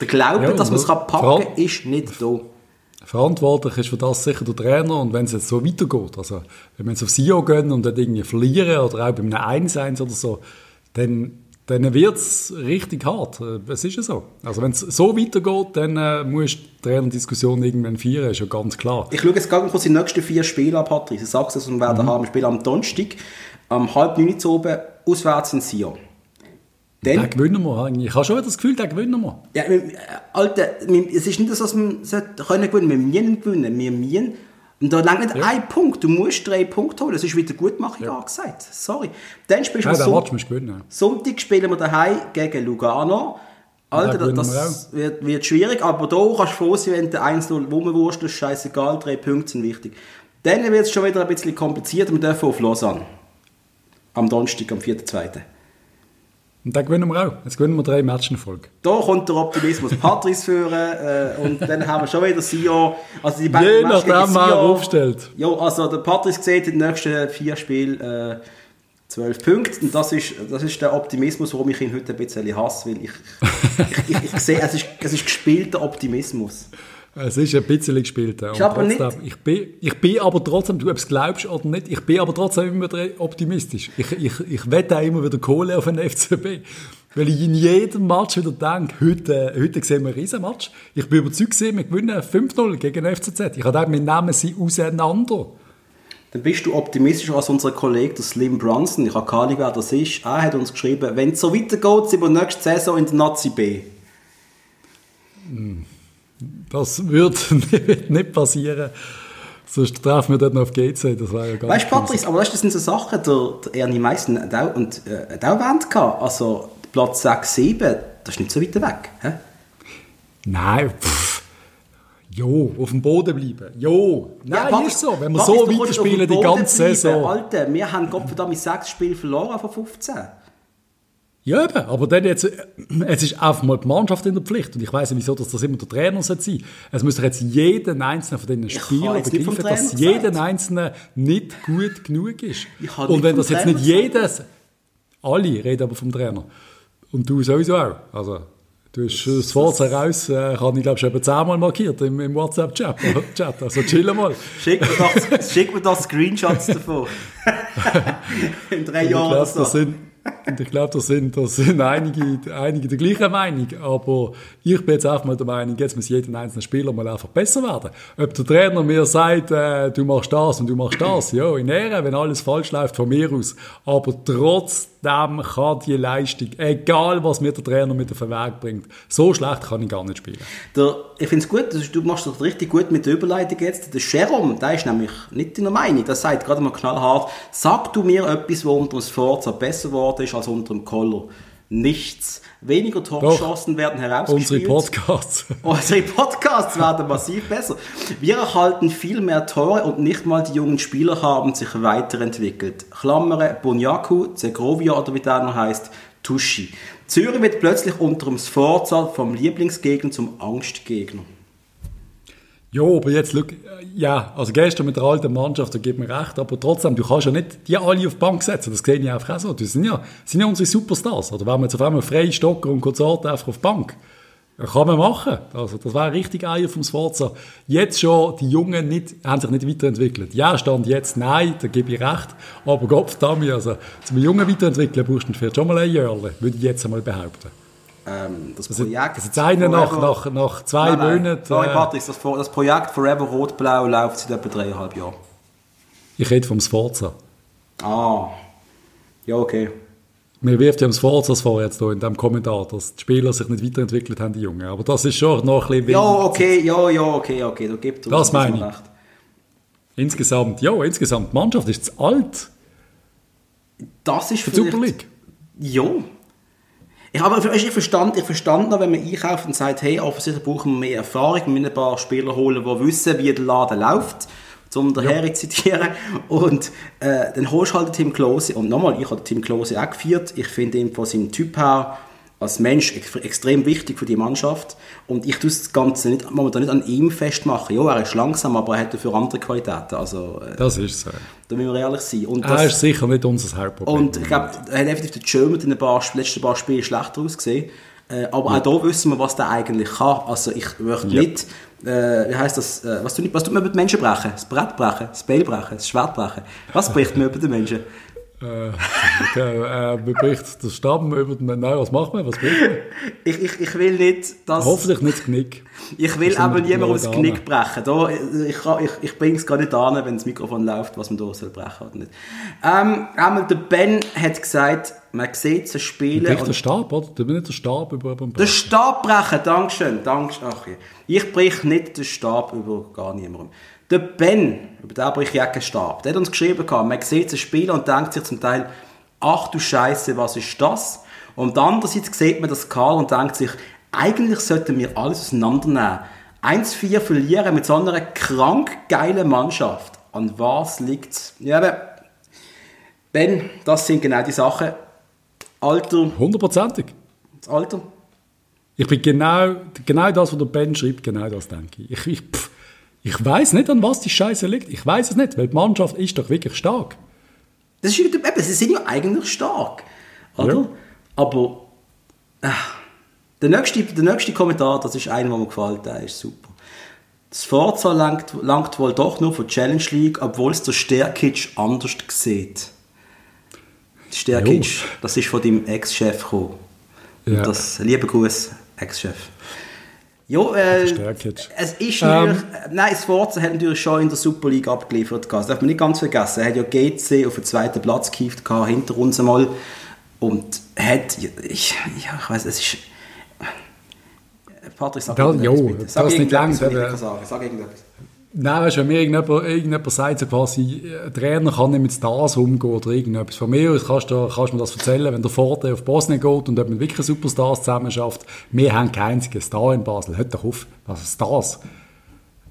Der Glaube, ja, dass man es packen kann, ist nicht da verantwortlich ist für das sicher der Trainer und wenn es jetzt so weitergeht, also wenn wir jetzt auf Sio gehen und dann irgendwie verlieren oder auch bei einem 1 oder so, dann, dann wird es richtig hart. Es ist ja so. Also wenn es so weitergeht, dann äh, muss die Trainerdiskussion irgendwann feiern, ist ja ganz klar. Ich schaue jetzt gerade kurz die nächsten vier Spiele an, sage es, wir werden mhm. haben. Wir spielen am Donnerstag, am halb neun zu oben, auswärts in Sion. Dann, den gewinnen wir eigentlich. Ich habe schon das Gefühl, den gewinnen wir. Ja, Alter, es ist nicht so, dass wir können gewinnen. Wir müssen gewinnen. Wir müssen. Und da langt nicht ja. ein Punkt. Du musst drei Punkte holen. Das ist wieder Gutmachung ja. angesagt. Sorry. Dann spielst du ja, Sonntag, gewinnen. Sonntag spielen wir daheim gegen Lugano. Alter, das wird, wird, schwierig, aber da kannst du froh sein, wenn du 1-0 rumwurst, das ist scheißegal, drei Punkte sind wichtig. Dann wird es schon wieder ein bisschen kompliziert, wir dürfen auf Lausanne. Am Donnerstag, am 4.2. Und dann gewinnen wir auch. Jetzt gewinnen wir drei Matches in Folge. Da kommt der Optimismus. Patrice führen äh, und dann haben wir schon wieder Sion. Also die Je nachdem, wer aufstellt. Ja, also der Patrice sieht in den nächsten vier Spielen äh, zwölf Punkte. Und das ist, das ist der Optimismus, warum ich ihn heute ein bisschen hasse, weil ich, ich, ich, ich sehe, es ist, es ist gespielter Optimismus. Es ist ein bisschen gespielt. Ich, trotzdem, ich, bin, ich bin aber trotzdem, du ob es glaubst oder nicht, ich bin aber trotzdem immer optimistisch. Ich, ich, ich wette auch immer wieder Kohle auf den FCB. Weil ich in jedem Match wieder denke, heute, heute sehen wir einen Riesenmatch. Ich bin überzeugt, wir gewinnen 5-0 gegen den FCZ. Ich habe gedacht, wir nehmen sie auseinander. Dann bist du optimistischer als unser Kollege, der Slim Brunson. Ich habe keine Ahnung, wer das ist. Er hat uns geschrieben, wenn es so weitergeht, sind wir nächste Saison in der Nazi B. Hm. Das wird nicht passieren. Sonst treffen wir dort noch auf GC, das wäre ja ganz Weißt du, Patrice, aber das sind so Sachen, der, der Ernie Meissen hat auch, und, äh, hat auch erwähnt Also, Platz 6, 7, das ist nicht so weit weg. He? Nein, pff. Jo, auf dem Boden bleiben. Jo, nein, ja, ist so. Wenn wir so weiterspielen die ganze Saison. Alter, wir haben Gott verdammt sechs Spiele verloren von 15. Ja, eben, aber dann jetzt, es ist einfach mal die Mannschaft in der Pflicht. Und ich weiß nicht, wieso dass das immer der Trainer sein soll. Es muss jetzt jeden einzelnen von diesen Spielern begreifen, dass jeder einzelne nicht gut genug ist. Und wenn das jetzt nicht jedes, alle reden aber vom Trainer. Und du sowieso auch. Also, du hast das Forza raus, äh, ich glaube schon etwa zehnmal markiert im, im WhatsApp-Chat. Also chill mal. schick, mir doch, schick mir doch Screenshots davon. in drei Jahren oder so. Und ich glaube, da sind, da sind einige, einige der gleichen Meinung. Aber ich bin jetzt einfach mal der Meinung, jetzt muss jeder einzelne Spieler mal einfach besser werden. Ob der Trainer mir sagt, äh, du machst das und du machst das, ja, in Ehre, wenn alles falsch läuft von mir aus. Aber trotzdem kann die Leistung, egal was mir der Trainer mit auf den Weg bringt, so schlecht kann ich gar nicht spielen. Der, ich finde es gut, du machst das richtig gut mit der Überleitung jetzt. Der Jerome, der ist nämlich nicht in der Meinung, der sagt gerade mal knallhart, sag du mir etwas, wo unter dem besser geworden ist als unter dem Collar. Nichts. Weniger Torchancen werden herausgespielt. Unsere Podcasts. unsere Podcasts werden massiv besser. Wir erhalten viel mehr Tore und nicht mal die jungen Spieler haben sich weiterentwickelt. Klammere Bunyaku, Zegrovia oder wie der noch heißt, Tushi. Zürich wird plötzlich unter dem Sforza vom Lieblingsgegner zum Angstgegner. Ja, aber jetzt, schau, ja, also gestern mit der alten Mannschaft, da gibt mir recht, aber trotzdem, du kannst ja nicht die alle auf die Bank setzen, das sehe ich einfach auch so. Das sind ja, sind ja unsere Superstars. Oder wenn wir jetzt auf einmal frei Stocker und Konzert einfach auf die Bank, kann man machen. Also, das wäre richtig Eier vom Sforza. Jetzt schon, die Jungen nicht, haben sich nicht weiterentwickelt. Ja, stand jetzt nein, da gebe ich recht. Aber Gott verdammt, also, zum Jungen weiterentwickeln brauchst du vielleicht schon mal ein Jahr, würde ich jetzt einmal behaupten. Ähm, das also, Projekt. Also jetzt eine nach, nach, nach zwei nein, nein. Monaten. Sorry, äh, Patrick, das, das Projekt Forever Rot-Blau läuft seit etwa dreieinhalb Jahren. Ich rede vom Sforza. Ah. Ja, okay. Mir wirft ja am Sforza vor jetzt hier in diesem Kommentar, dass die Spieler sich nicht weiterentwickelt haben, die Jungen. Aber das ist schon noch ein bisschen... Ja, okay, ja, ja, okay, okay. Da gibt es Das meine ich. Recht. Insgesamt, ja, insgesamt, die Mannschaft ist zu alt. Das ist für die Super League. Ja, ich habe ich verstand, ich verstand noch, wenn man einkauft und sagt, hey, offensichtlich brauchen wir mehr Erfahrung, wir müssen ein paar Spieler holen, die wissen, wie der Laden läuft, um den ja. zu zitieren. Und äh, dann holst du halt den Tim Klose. Und nochmal, ich habe Tim Klose auch geführt. Ich finde ihn von seinem Typ her als Mensch extrem wichtig für die Mannschaft. Und ich tue das Ganze nicht, momentan nicht an ihm festmachen. Ja, er ist langsam, aber er hat dafür andere Qualitäten. Also, äh, das ist so. Da müssen wir ehrlich sein. Und das, er ist sicher nicht unser Hauptproblem. Und ich glaube, er hat effektiv den German in den paar, letzten paar Spielen schlechter ausgesehen. Äh, aber ja. auch hier wissen wir, was der eigentlich kann. Also ich möchte ja. nicht, äh, wie heißt das, äh, was, tut, was tut man über die Menschen brechen? Das Brett brechen, das Beil brechen, das Schwert brechen. Was bricht man über die Menschen? Äh, äh, bricht den Stamm über den... Nein, was macht man? Was bricht man? Ich, ich, ich will nicht, dass... Hoffentlich nicht das Knick. Ich will aber niemand das Knick brechen. Da, ich ich, ich bringe es gar nicht an, wenn das Mikrofon läuft, was man da soll brechen oder nicht. Ähm, einmal der Ben hat gesagt, man sieht sie spielen... Bricht der Stab, oder? Du nicht den Stab über den Den Stab brechen, Dankeschön. Dankeschön. Ach, ich brich nicht den Stab über gar niemandem. Der Ben, über den habe ich ja gestarbt, der hat uns geschrieben, man sieht den Spieler und denkt sich zum Teil, ach du Scheiße, was ist das? Und andererseits sieht man das Karl und denkt sich, eigentlich sollten wir alles auseinandernehmen. 1-4 verlieren mit so einer krank geilen Mannschaft. An was liegt es? Ja, aber Ben, das sind genau die Sachen. Alter. Hundertprozentig. Das Alter. Ich bin genau, genau das, was der Ben schreibt, genau das denke ich. Ich, ich, ich weiß nicht, an was die Scheiße liegt. Ich weiß es nicht, weil die Mannschaft ist doch wirklich stark. Das ist eben, sie sind ja eigentlich stark, oder? Ja. Aber äh, der, nächste, der nächste Kommentar, das ist einer, der mir gefällt, der ist super. Das Forza langt, langt wohl doch nur für die Challenge League, obwohl es der Stärkitsch anders sieht. Stärkitsch, das ist von deinem Ex-Chef gekommen. Ja. das, liebe Gruß, Ex-Chef. Ja, äh, es ist ähm, natürlich, nein, Sforza hat natürlich schon in der Super League abgeliefert. Das darf man nicht ganz vergessen. Er hat ja GC auf den zweiten Platz gehievt, hinter uns einmal. Und hat, ich, ja, ich weiß, es ist, Patrick, sag da, jo, das sag nicht lang. Sag irgendetwas. Nein, weißt, wenn mir irgendjemand, irgendjemand sagt, so quasi, der Trainer kann nicht mit Stars umgehen oder irgendetwas. Von mir aus kannst du, kannst du mir das erzählen, wenn der Vorteil auf Bosnien geht und dort mit wirklich Superstars zusammen schafft. Wir haben keinen einzigen Star in Basel. Hört doch auf. Was also Stars?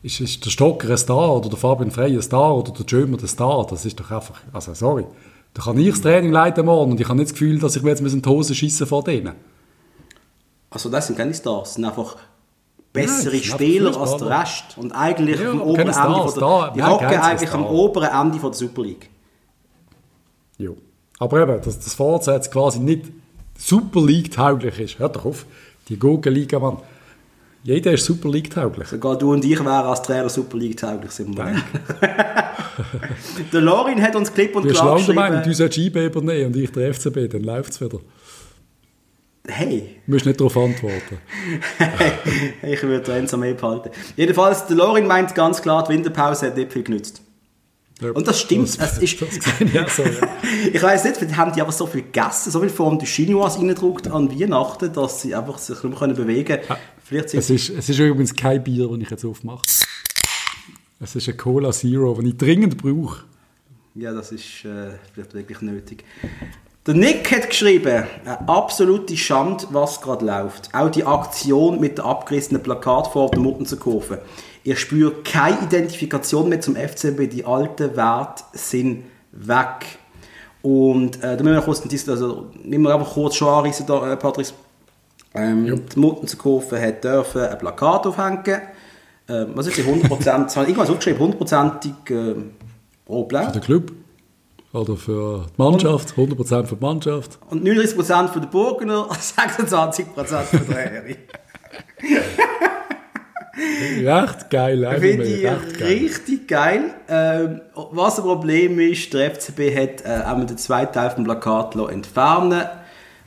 Ist, ist der Stocker ein Star oder der Fabian Frey ein Star oder der Jömer der Star? Das ist doch einfach, also sorry. Da kann ich das Training leiten morgen und ich habe nicht das Gefühl, dass ich mir jetzt in die Hose schiessen vor denen. Also das sind keine Stars, sind einfach bessere Nein, Spieler als der Rest. Und eigentlich ja, am oberen Ende von der, die hocken eigentlich am oberen Ende von der Super League. Ja. Aber eben, dass das Forza jetzt quasi nicht Super League tauglich ist. Hört doch auf. Die Gurkenliga, Mann. Jeder ist Super League tauglich. Sogar du und ich wären als Trainer Super League tauglich, sind wir. der Lorin hat uns klipp und klar geschrieben... Du hast lange du sollst IB übernehmen und ich der FCB, dann läuft es wieder. Hey. Du musst nicht darauf antworten. ich würde Renzo mehr behalten. Jedenfalls, der Lorin meint ganz klar, die Winterpause hat nicht viel genützt. Ja, und das stimmt. Das, ist, das ja so, ja. ich weiß nicht, vielleicht haben die aber so viel gegessen, so viel Form die Chinois reingedruckt an Weihnachten, dass sie einfach sich nicht mehr bewegen können. Vielleicht es, ist, es ist übrigens kein Bier, das ich jetzt aufmache. Es ist ein Cola Zero, den ich dringend brauche. Ja, das ist äh, vielleicht wirklich nötig. Der Nick hat geschrieben, eine absolute Schande, was gerade läuft. Auch die Aktion mit der abgerissenen Plakat vor der Muttenserkurve. Ich spüre keine Identifikation mehr zum FCB. Die alten Werte sind weg. Und äh, da müssen wir kurz, also, nehmen wir einfach kurz schon anreißen, da, äh, Patrice. Ähm, ja. Die Muttenserkurve hat dürfen ein Plakat aufhängen. Äh, was ist die 100%? irgendwas aufgeschrieben, 100%ig äh. Für den Club? Oder für die Mannschaft, 100% für die Mannschaft. Und 39% für den Burgener, 26% für den Harry. recht geil. Finde ich recht richtig geil. Ähm, was ein Problem ist, der FCB hat äh, einmal den zweiten Teil vom Plakat entfernen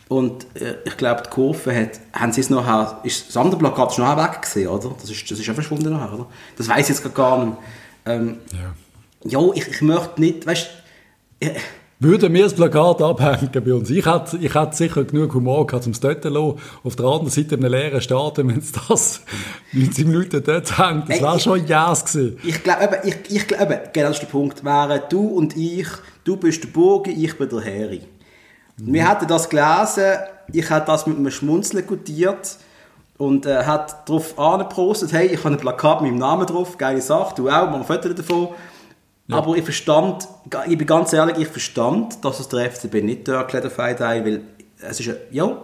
und äh, ich glaube, die Kurve hat, haben sie es nachher, ist das andere Plakat schon weg gesehen, oder? Das ist, das ist ja verschwunden nachher, oder? Das weiß ich jetzt gar nicht. Ähm, ja. Ja, ich, ich möchte nicht, weißt würden wir das Plakat abhängen bei uns. Ich hätte, ich hätte sicher genug Humor gehabt, um es dort zu lassen. Auf der anderen Seite einem leeren Stadion, wenn es das 90 Minuten dort hängt, das wäre schon Jazz gewesen. Ich glaube, ich, ich glaube, genau das ist der Punkt, wären du und ich, du bist der Burgi, ich bin der Harry. Mhm. Wir hätten das gelesen, ich hätte das mit einem Schmunzeln gutiert und äh, hat darauf angepostet, hey, ich habe ein Plakat mit meinem Namen drauf, geile Sache, du auch, machen Fotos davon. Ja. Aber ich verstand, ich bin ganz ehrlich, ich verstand, dass es der FCB nicht durchgekleidet hat, weil es ist, ja,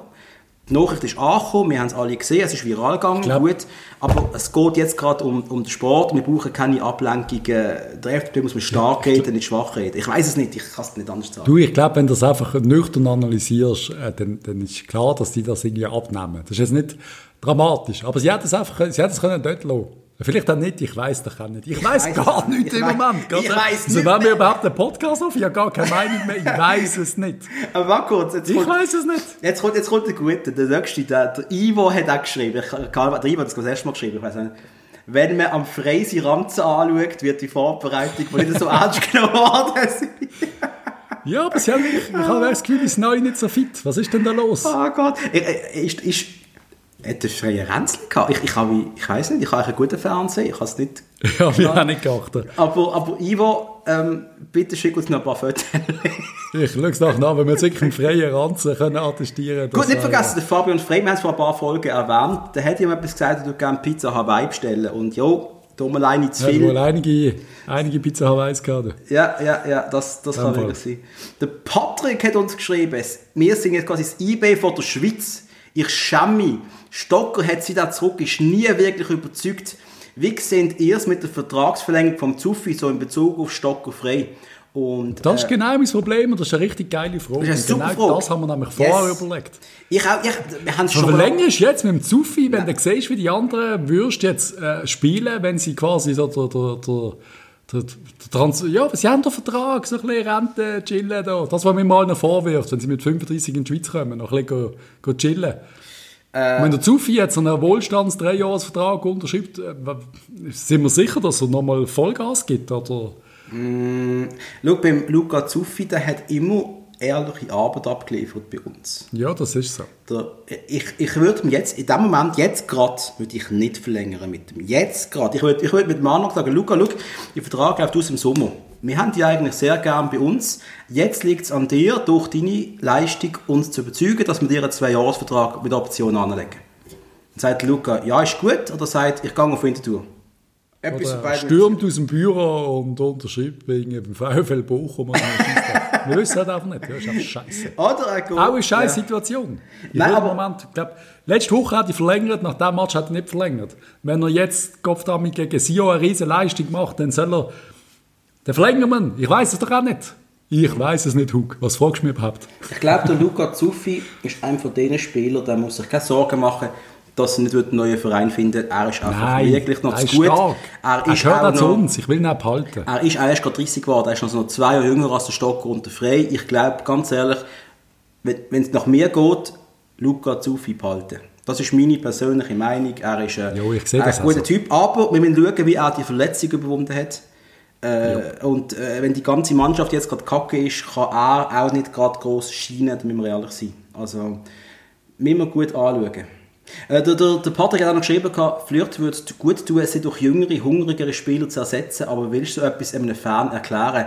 die Nachricht ist angekommen, wir haben es alle gesehen, es ist viral gegangen, gut, aber es geht jetzt gerade um, um den Sport, wir brauchen keine Ablenkungen, der FCB muss man stark ja, reden, nicht schwach reden. Ich weiß es nicht, ich kann es nicht anders sagen. Du, ich glaube, wenn du das einfach nüchtern analysierst, äh, dann, dann ist klar, dass die das irgendwie abnehmen. Das ist jetzt nicht dramatisch, aber sie hätten es einfach, sie hätten es können dort lassen Vielleicht auch nicht, ich weiß doch auch nicht. Ich, ich weiß gar nichts im Moment. Ich weiß also, wenn wir überhaupt einen Podcast auf, ich habe gar keine Meinung mehr. Ich weiß es nicht. Aber warte kurz. Jetzt ich weiß es nicht. Jetzt kommt, jetzt kommt der Gute, der nächste. Der, der Ivo hat auch geschrieben. Ich, der Ivo hat das erste Mal geschrieben. Ich weiß nicht. Wenn man am Freisi Ranzen anschaut, wird die Vorbereitung nicht so ernst genommen worden sein. ja, aber sie haben, ich, ich habe das Gefühl, sind neu nicht so fit. Was ist denn da los? Oh Gott. Ist, ist, hat er freie Ränzchen gehabt? Ich, ich, habe, ich weiß nicht, ich habe einen guten Fernseher, ich habe es nicht... Ja, wir haben nicht geachtet. Aber, aber Ivo, ähm, bitte schick uns noch ein paar Fotos. ich schaue es nachher nach, wenn wir jetzt wirklich einen freien Ranzen können attestieren können. Gut, nicht vergessen, der Fabian Frey, wir haben es vor ein paar Folgen erwähnt, der hat ihm etwas gesagt, er würde gerne Pizza Hawaii bestellen. Und jo, da haben wir alleine zu viel. Ja, wohl einige, einige Pizza Hawaiis gehabt. Ja, ja, ja, das, das kann wirklich sein. Der Patrick hat uns geschrieben, wir sind jetzt quasi das eBay von der Schweiz. Ich schäme mich. Stocker hat sie da zurück, ist nie wirklich überzeugt. Wie seht ihr es mit der Vertragsverlängerung vom Zuffi so in Bezug auf Stocker frei? Und, das ist äh, genau mein Problem und das ist eine richtig geile Frage. Das genau Frage. das haben wir nämlich vorher yes. überlegt. Ich auch, ich, wir haben schon Verlängerst jetzt mit dem Zuffi, wenn ja. du siehst, wie die anderen würst jetzt äh, spielen, wenn sie quasi so der, der, der der, der Trans ja, sie haben den Vertrag, so ein bisschen Rente chillen da. Das, was mir mal noch vorwirft, wenn sie mit 35 in die Schweiz kommen, noch ein bisschen go, go chillen. Äh, Wenn der Zufi jetzt einen Wohlstands-Dreijahresvertrag unterschreibt, äh, sind wir sicher, dass er nochmal Vollgas gibt? Oder? Mm, schau, beim Luca Zuffi, der hat immer ehrliche Arbeit abgeliefert bei uns. Ja, das ist so. Der, ich, ich würde mir jetzt, in dem Moment, jetzt gerade, würde ich nicht verlängern mit dem. Jetzt gerade. Ich würde, ich würde mit dem anderen sagen, Luca, schau, der Vertrag läuft aus im Sommer. Wir haben die eigentlich sehr gern bei uns. Jetzt liegt es an dir, durch deine Leistung uns zu überzeugen, dass wir dir einen Zwei-Jahres-Vertrag mit Option anlegen. Dann sagt Luca, ja, ist gut, oder sagt, ich gehe auf Winterthur. Oder stürmt aus dem Büro und unterschreibt wegen dem VfL Bochum. Wir wissen halt einfach nicht. Das ist einfach scheiße. Oder auch eine scheiß Situation. In Nein, aber Moment, ich glaube, letzte Woche hat er verlängert, nach dem Match hat er nicht verlängert. Wenn er jetzt Kopf damit gegen Sio eine riesige Leistung macht, dann soll er, dann verlängern wir Ich weiß es doch auch nicht. Ich weiß es nicht, Hug. Was fragst du mir überhaupt? Ich glaube, der Luca Zuffi ist einer von diesen Spielern, der muss sich keine Sorgen machen, dass er nicht einen neuen Verein findet. Er ist einfach Nein, wirklich noch zu gut. Stark. Er, er gehört zu uns. Ich will ihn behalten. Er ist erst gerade 30 geworden. Er ist noch zwei Jahre jünger als der Stock unter frei. Ich glaube, ganz ehrlich, wenn es nach mir geht, Luca Zuffi behalten. Das ist meine persönliche Meinung. Er ist ein, jo, ein guter also. Typ. Aber wir müssen schauen, wie er die Verletzung überwunden hat. Äh, und äh, wenn die ganze Mannschaft jetzt gerade kacke ist, kann er auch nicht gerade groß scheinen, da müssen wir ehrlich sein. Also, müssen wir gut anschauen. Äh, der, der, der Patrick hat auch noch geschrieben, vielleicht würde gut tun, sie durch jüngere, hungrigere Spieler zu ersetzen, aber willst du etwas einem Fan erklären?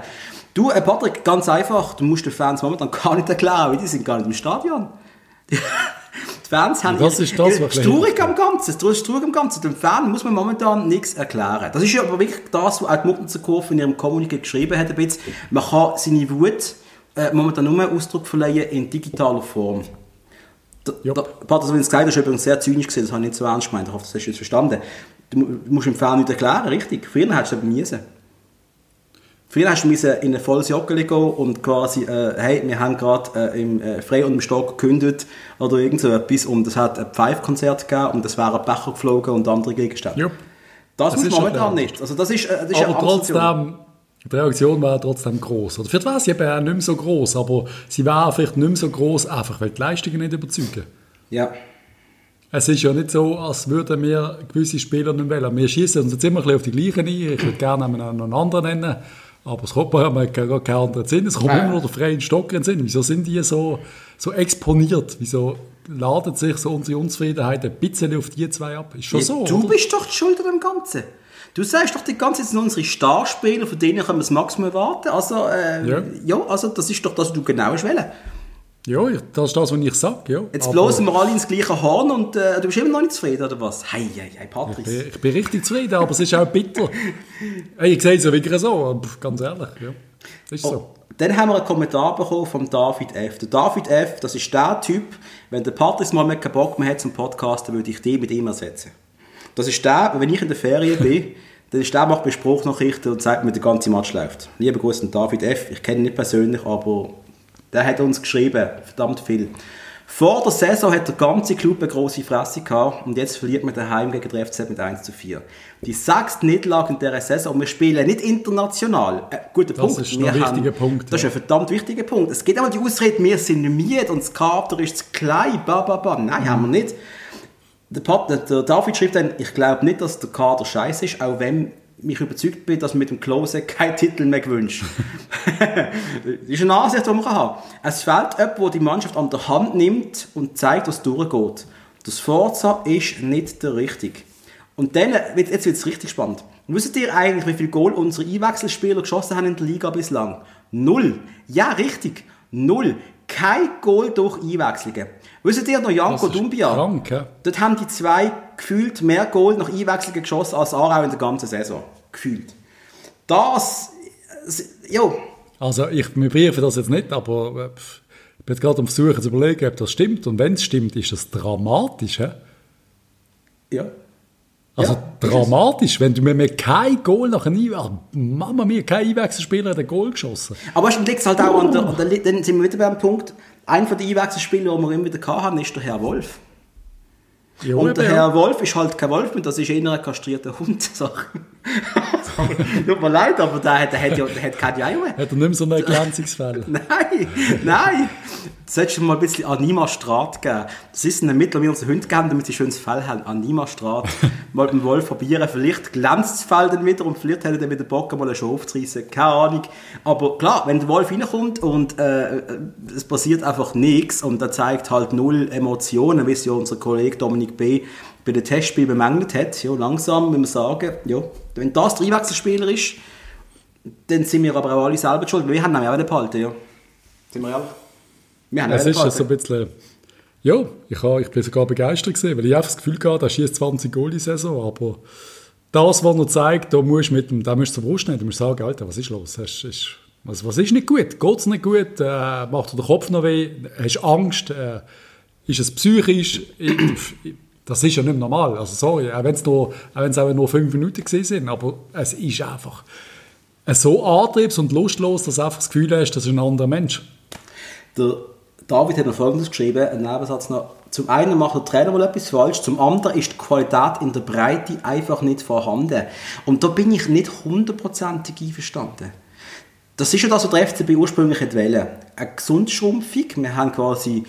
Du, äh Patrick, ganz einfach, du musst den Fans momentan gar nicht erklären, weil die sind gar nicht im Stadion. Die, die Fans haben das ist das, was Traurig am Ganzen, das ist traurig am Ganzen. Dem Fan muss man momentan nichts erklären. Das ist ja aber wirklich das, was auch die Muppenzerkurve in ihrem Kommuniqué geschrieben hat, ein bisschen. Man kann seine Wut äh, momentan nur Ausdruck verleihen in digitaler Form. Der, der Pater, so wie es gesagt hast, ist übrigens sehr zynisch gesehen, das habe ich nicht so ernst gemeint, ich hoffe, das hast du jetzt verstanden. Du musst dem Fan nicht erklären, richtig. Früher hättest du aber müssen. Früher hast du in ein volles Joggeli gehen und quasi, äh, hey, wir haben gerade äh, im äh, Frei und im Stock gekündigt oder irgend so etwas und es hat ein Pfeifkonzert gegeben und es wären Becher geflogen und andere Gegenstände. Jupp. Das, das muss man momentan nicht. Also das ist, äh, das ist aber trotzdem, die Reaktion war trotzdem groß. Oder vielleicht war sie eben auch nicht mehr so groß, aber sie war vielleicht nicht mehr so groß, einfach weil die Leistungen nicht überzeugen. Ja. Es ist ja nicht so, als würden wir gewisse Spieler nicht wählen. Wir schießen uns jetzt immer ein auf die gleichen ein. Ich würde gerne einen anderen nennen. Aber es kommt mir gar keinen anderen Sinn. Es kommt immer nur der freie Stock in den Sinn. Wieso sind die so, so exponiert? Wieso ladet sich so unsere Unzufriedenheit ein bisschen auf die zwei ab? Ist schon ja, so, Du oder? bist doch die Schuld an dem Ganzen. Du sagst doch die ganze Zeit, unsere Starspieler, von denen können wir das Maximum erwarten. Also, äh, ja. ja. also das ist doch das, was du genau wählen ja, das ist das, was ich sage. Ja. Jetzt bloßen wir alle ins gleiche Horn und äh, du bist immer noch nicht zufrieden, oder was? Hei, hei, hei, Patrice. Ich bin, ich bin richtig zufrieden, aber es ist auch bitter. ich sehe es ja wirklich so, ganz ehrlich. Ja. ist oh. so. Dann haben wir einen Kommentar bekommen von David F. Der David F., das ist der Typ, wenn der Patrice mal keinen Bock mehr hat zum Podcasten, würde ich den mit ihm ersetzen. Das ist der, wenn ich in der Ferien bin, dann ist der macht mir Spruchnachrichten und sagt mir, der ganze Match läuft. Lieber Gruß an David F. Ich kenne ihn nicht persönlich, aber der hat uns geschrieben, verdammt viel. Vor der Saison hat der ganze Club eine grosse Fresse gehabt und jetzt verliert man daheim gegen den FZ mit 1 zu 4. Die sechste Niederlage in dieser Saison, wir spielen nicht international. Äh, guter das Punkt. Ist ein wichtiger Punkt. Das ist ein verdammt wichtiger Punkt. Es geht aber die Ausrede, wir sind müde und das Kader ist zu klein, ba, ba, ba. Nein, mhm. haben wir nicht. Der, Pat, der David schreibt dann, ich glaube nicht, dass der Kader scheiße ist, auch wenn mich überzeugt bin, dass mit dem Klose kein Titel mehr gewünscht. das ist eine Ansicht, die man haben kann. Es fehlt jemand, der die Mannschaft an der Hand nimmt und zeigt, was durchgeht. Das Forza ist nicht der richtige. Und dann, jetzt wird es richtig spannend. Wisst ihr eigentlich, wie viele Goal unsere Einwechselspieler geschossen haben in der Liga bislang? Null. Ja, richtig. Null. Kein Goal durch Einwechslungen. Wisst ihr noch Janko Dumbia? Krank, ja. Dort haben die zwei gefühlt mehr Goal nach Einwechslungen geschossen als Aarau in der ganzen Saison. Gefühlt. Das, ja. Also ich briefe das jetzt nicht, aber äh, ich bin gerade am Versuchen zu überlegen, ob das stimmt. Und wenn es stimmt, ist das dramatisch, he? Ja. Also ja, dramatisch, wenn du mir kein Goal nach einem Einwechsel, Mama mia, kein Einwechselspieler hat ein Goal geschossen. Aber dann liegt es halt auch an der, dann sind wir wieder beim Punkt, einer der Einwechselspieler, die wir immer wieder hatten, ist der Herr Wolf. Ja, und der Herr Wolf ist halt kein Wolf, das ist eher ein kastrierter Hund. Tut mir leid, aber der, der, hat, ja, der hat keine Eier. Hat er nicht mehr so einen Glänzungsfall? nein, nein. Solltest du mal ein bisschen Anima Strat geben. Das ist ein Mittel, wie unsere Hunde geben, damit sie schönes Fell haben. Anima Strat. mal dem Wolf probieren. Vielleicht glänzt das Fell dann wieder und vielleicht hat er dann wieder Bock, mal einen Schaf zu reissen. Keine Ahnung. Aber klar, wenn der Wolf reinkommt und äh, äh es passiert einfach nichts und er zeigt halt null Emotionen, wie es ja unser Kollege Dominik B. bei den Testspielen bemängelt hat, ja, langsam müssen wir sagen, ja, wenn das der Einwechselspieler ist, dann sind wir aber auch alle selber schuld. Wir haben ihn auch nicht behalten, ja. Sind wir ehrlich? Wir haben es ist so ein bisschen... Ja, ich, habe, ich bin sogar begeistert gewesen, weil ich einfach das Gefühl hatte, er schießt 20 Goal in Saison, aber das, was er zeigt, da musst du mit dem, da musst du zur Brust nehmen, du musst sagen, Alter, was ist los? Hast, ist, was, was ist nicht gut? Geht es nicht gut? Äh, macht dir der Kopf noch weh? Hast du Angst? Äh, ist es psychisch? das ist ja nicht normal. Also sorry, auch wenn es nur, auch nur fünf Minuten gewesen sind, aber es ist einfach so antriebs- und lustlos, dass du einfach das Gefühl hast, das ist ein anderer Mensch. Der David hat noch Folgendes geschrieben, einen Nebensatz noch. Zum einen macht der Trainer wohl etwas falsch, zum anderen ist die Qualität in der Breite einfach nicht vorhanden. Und da bin ich nicht hundertprozentig einverstanden. Das ist ja das, was der FCB ursprünglich wollte. Eine Gesundschrumpfung. Wir haben quasi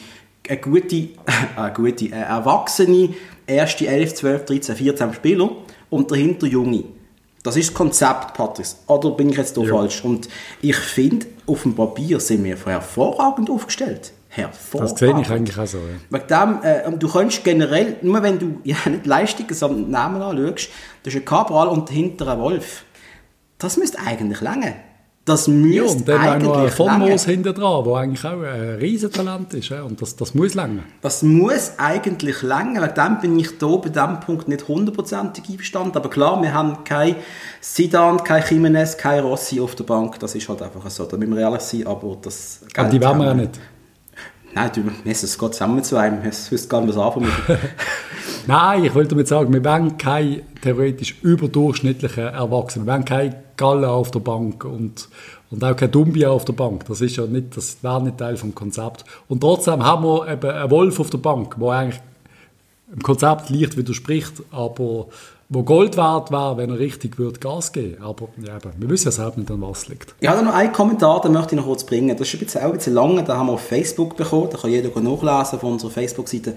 eine gute, eine gute, eine erwachsene erste 11, 12, 13, 14 Spieler und dahinter junge. Das ist das Konzept, Patrice. Oder bin ich jetzt da ja. falsch? Und ich finde, auf dem Papier sind wir hervorragend aufgestellt. Hervorragend. Das sehe ich eigentlich auch so. Ja. Wegen dem, äh, du kannst generell, nur wenn du ja, nicht Leistungen, sondern Namen anschaust, das ist ein Cabral und dahinter ein Wolf. Das müsste eigentlich länger. Das müsste ja, und dann eigentlich auch noch ein Vonmos hinter dran, der eigentlich auch ein Riesentalent ist. Ja, und das, das muss länger. Das muss eigentlich länger. Wegen dem bin ich hier bei diesem Punkt nicht hundertprozentig einverstanden. Aber klar, wir haben kein Sidan, kein Jimenez, kein Rossi auf der Bank. Das ist halt einfach so. Da müssen wir ehrlich sein. Aber das aber die wollen wir ja nicht. Nein, du, es geht zusammen zu einem. Es wüsste gar nicht, was anfangen Nein, ich wollte damit sagen, wir wollen kein theoretisch überdurchschnittlicher Erwachsener. Wir wollen kein Galle auf der Bank und, und auch kein Dumbia auf der Bank. Das ist ja nicht, das wäre nicht Teil vom Konzept. Und trotzdem haben wir eben einen Wolf auf der Bank, der eigentlich im Konzept leicht widerspricht, aber wo Gold wert wäre, wenn er richtig würde Gas geben Aber ja, wir wissen ja selbst nicht, an was liegt. Ich habe noch einen Kommentar, den möchte ich noch kurz bringen. Das ist ein bisschen, auch ein bisschen lange, den haben wir auf Facebook bekommen, da kann jeder nachlesen von unserer Facebook-Seite.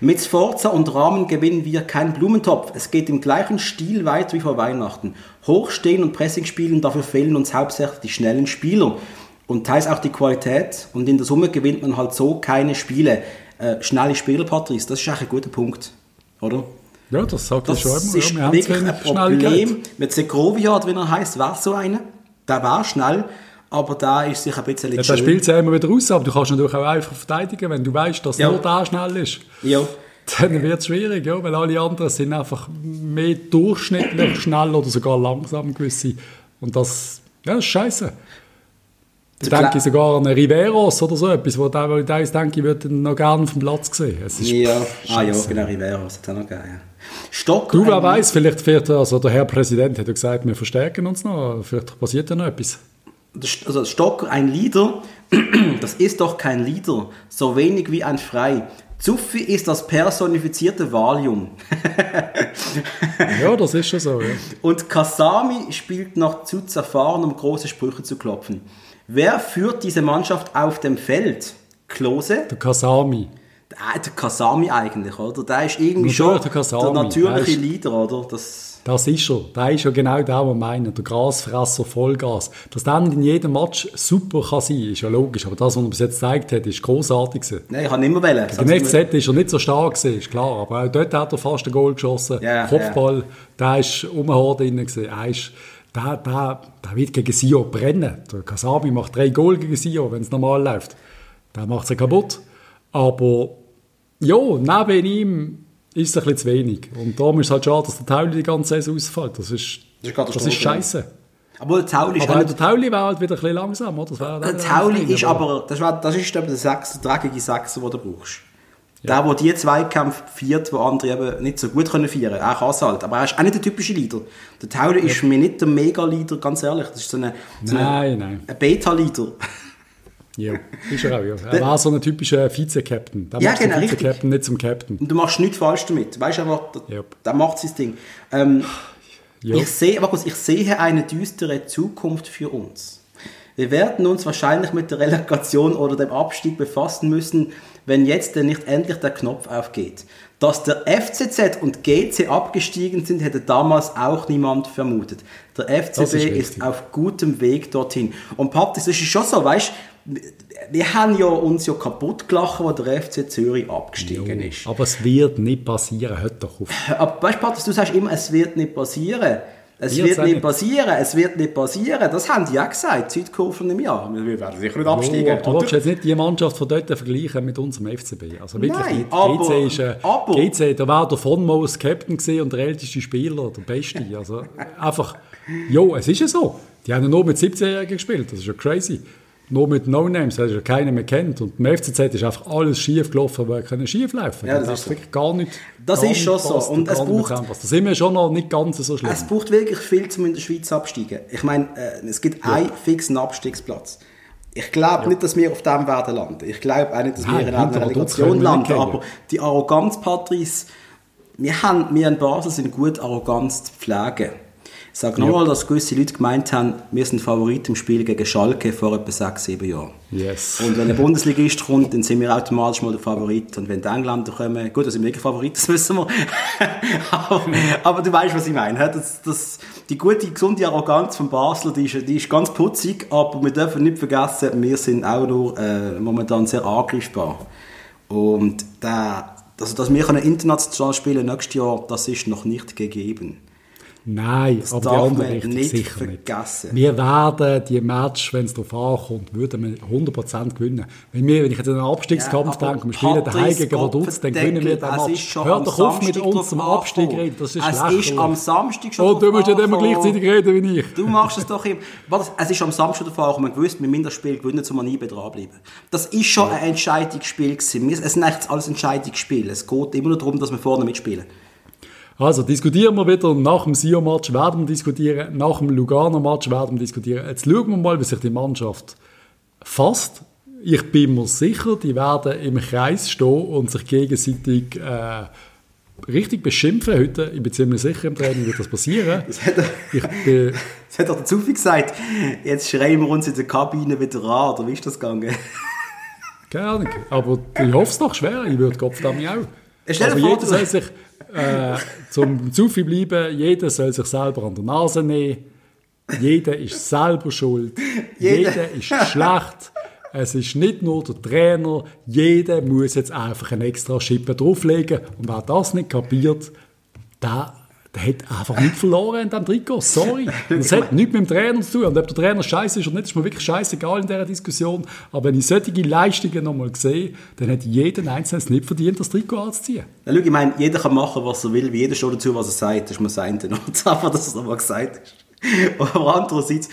Mit Sforza und Rahmen gewinnen wir keinen Blumentopf. Es geht im gleichen Stil weiter wie vor Weihnachten. Hochstehen und Pressing spielen, dafür fehlen uns hauptsächlich die schnellen Spieler. Und teils auch die Qualität. Und in der Summe gewinnt man halt so keine Spiele. Äh, schnelle Spieler, Patrice, das ist eigentlich ein guter Punkt, oder? Ja, das sagt das schon immer. ist ja, wirklich ein Problem. Mit Segroviat, wenn er heißt, wäre so einer. Der war schnell, aber da ist sich ein bisschen ja, Der spielt ja immer wieder raus, aber du kannst natürlich auch einfach verteidigen, wenn du weißt, dass ja. nur der schnell ist. Ja. Dann wird es schwierig, ja, weil alle anderen sind einfach mehr durchschnittlich schnell oder sogar langsam gewisse. Und das, ja, das ist scheiße. Ich denke sogar an Riveros oder so etwas, wo der, wo ich denke, ich würde noch gerne vom Platz sehen. ja, ah ja, genau, Riveros auch noch gegeben. Stock du, wer weiß, vielleicht fährt also der Herr Präsident hat ja gesagt, wir verstärken uns noch, vielleicht passiert ja noch etwas. Also Stocker, ein Lieder, das ist doch kein Lieder, so wenig wie ein Frei. Zuffi ist das personifizierte Valium. ja, das ist schon so. Ja. Und Kasami spielt noch zu zerfahren, um große Sprüche zu klopfen. Wer führt diese Mannschaft auf dem Feld? Klose? Der Kasami der, der Kasami eigentlich, oder? Der ist irgendwie schon der, der natürliche ist, Leader, oder? Das, das ist er. Der ist ja genau der, was wir meinen. Der Grasfresser Vollgas. Dass der in jedem Match super kann sein, ist ja logisch. Aber das, was er bis jetzt gezeigt hat, ist großartig Nein, ich kann nicht mehr wählen. Im FZ ist er nicht so stark gewesen, ist klar. Aber auch dort hat er fast ein Goal geschossen. Yeah, Kopfball, yeah. der ist um den Hort drin. Er ist, der, der, der wird gegen Sio brennen. Der Kasami macht drei Goal gegen Sio, wenn es normal läuft. Der macht sie kaputt. Aber ja, neben ihm ist es ein bisschen zu wenig. Und darum ist es halt schade, dass der Tauli die ganze Saison ausfällt. Das ist, das ist, das ist scheiße. Aber der Tauli ist aber halt, der Tauli war halt wieder ein bisschen langsam, oder? der Tauli ist aber, das, war, das ist der, Sechs, der dreckige Sechser, den du brauchst. Ja. Der, der die Zweikämpfe feiert, wo andere eben nicht so gut können feiern können. Er kann es halt. Aber er ist auch nicht der typische Leader. Der Tauli ja. ist mir nicht der Mega-Leader, ganz ehrlich. Das ist so eine, so ein Beta-Leader. Ja, ist er auch, ja. Er war so ein typischer Vize-Captain. Der ja, macht genau, Vize-Captain nicht zum Captain. Und du machst nichts falsch damit. Weißt du einfach, der, yep. der macht sein Ding. Ähm, ich, sehe, ich sehe eine düstere Zukunft für uns. Wir werden uns wahrscheinlich mit der Relegation oder dem Abstieg befassen müssen, wenn jetzt denn nicht endlich der Knopf aufgeht. Dass der FCZ und GC abgestiegen sind, hätte damals auch niemand vermutet. Der FCB ist, ist, auf gutem Weg dorthin. Und Patrick, das ist schon so, weißt wir haben ja uns ja kaputt gelacht, als der FC Zürich abgestiegen jo, ist. Aber es wird nicht passieren, hört doch auf. Aber weißt Patrick, du sagst immer, es wird nicht passieren. Es wird nicht, nicht passieren, es wird nicht passieren. Das haben die auch gesagt, Südkurven im Jahr. Wir werden sicher nicht absteigen. Oh, du willst jetzt nicht die Mannschaft von dort vergleichen mit unserem FCB. Also wirklich, Nein, aber, GC ist, äh, aber, GC, da war der von Moos Captain und der älteste Spieler, der Beste. Also einfach, jo, es ist ja so. Die haben ja nur mit 17-Jährigen gespielt, das ist ja crazy nur mit No-Names, du ja keinen mehr kennt. Und beim FCZ ist einfach alles schief gelaufen, weil können schief laufen. Ja, das, das ist wirklich gar nicht. Das gar ist schon so. Und es braucht, da sind wir schon noch nicht ganz so schlimm. Es braucht wirklich viel, um in der Schweiz absteigen. Ich meine, äh, es gibt ja. einen fixen Abstiegsplatz. Ich glaube ja. nicht, dass wir auf dem werden landen. Ich glaube auch nicht, dass Nein, wir in einer Relegation landen. Aber die Arroganz, Patrice, wir haben, wir in Basel sind gut, Arroganz zu pflegen. Ich sage nochmal, ja. dass gewisse Leute gemeint haben, wir sind Favorit im Spiel gegen Schalke vor etwa sechs, sieben Jahren. Yes. Und wenn ein Bundesligist kommt, dann sind wir automatisch mal der Favorit. Und wenn die Engländer kommen, gut, da sind wir wirklich Favorit, das wissen wir. aber, aber, du weißt, was ich meine. Das, das, die gute, gesunde Arroganz von Basel, die ist, die ist ganz putzig, aber wir dürfen nicht vergessen, wir sind auch nur äh, momentan sehr angreifbar. Und der, also, dass wir international spielen nächstes Jahr, das ist noch nicht gegeben. Nein, das aber die andere Richtung nicht sicher vergessen. nicht. Wir werden die Match, wenn es darauf ankommt, würden wir 100% gewinnen. Wenn, wir, wenn ich jetzt an einen Abstiegskampf ja, denke, wir spielen daheim gegen Vaduz, dann gewinnen wir den Match. Hör doch auf mit uns zum Abstieg reden, das ist es schlecht. Es ist am Samstag schon Und oh, du musst ja immer gleichzeitig reden wie ich. Du machst es doch immer. Es ist am Samstag davor auch, man gewusst, mit Minderspiel gewinnen, um an IB dranbleiben. Das ist schon ein Entscheidungsspiel gewesen. Es sind eigentlich alles Entscheidungsspiele. Es geht immer nur darum, dass wir vorne mitspielen. Also diskutieren wir wieder nach dem Sio-Match, werden wir diskutieren, nach dem Lugano-Match werden wir diskutieren. Jetzt schauen wir mal, wie sich die Mannschaft fasst. Ich bin mir sicher, die werden im Kreis stehen und sich gegenseitig äh, richtig beschimpfen heute. Ich bin ziemlich sicher, im Training wird das passieren. Das hat, er, ich bin, das hat doch der Zufall gesagt. Jetzt schreien wir uns in der Kabine wieder an, oder wie ist das gegangen? Keine Ahnung, aber ich hoffe es doch schwer. Ich würde Kopf damit auch. Stell also jeder soll sich äh, zum Zufi bleiben, jeder soll sich selber an der Nase nehmen. Jeder ist selber schuld. jeder, jeder ist schlecht. Es ist nicht nur der Trainer. Jeder muss jetzt einfach eine extra Schippe drauflegen. Und wer das nicht kapiert, der der hat einfach nicht verloren in diesem Trikot. Sorry. Das hat nichts mit dem Trainer zu tun. Und ob der Trainer scheiße ist oder nicht, ist mir wirklich scheißegal in dieser Diskussion. Aber wenn ich solche Leistungen nochmal sehe, dann hat jeder Einzelne nicht verdient, das Trikot anzuziehen. Ja, schau, ich meine, jeder kann machen, was er will. Jeder steht dazu, was er sagt. Das ist mir sein. Und einfach, dass es nochmal gesagt ist. Aber andererseits,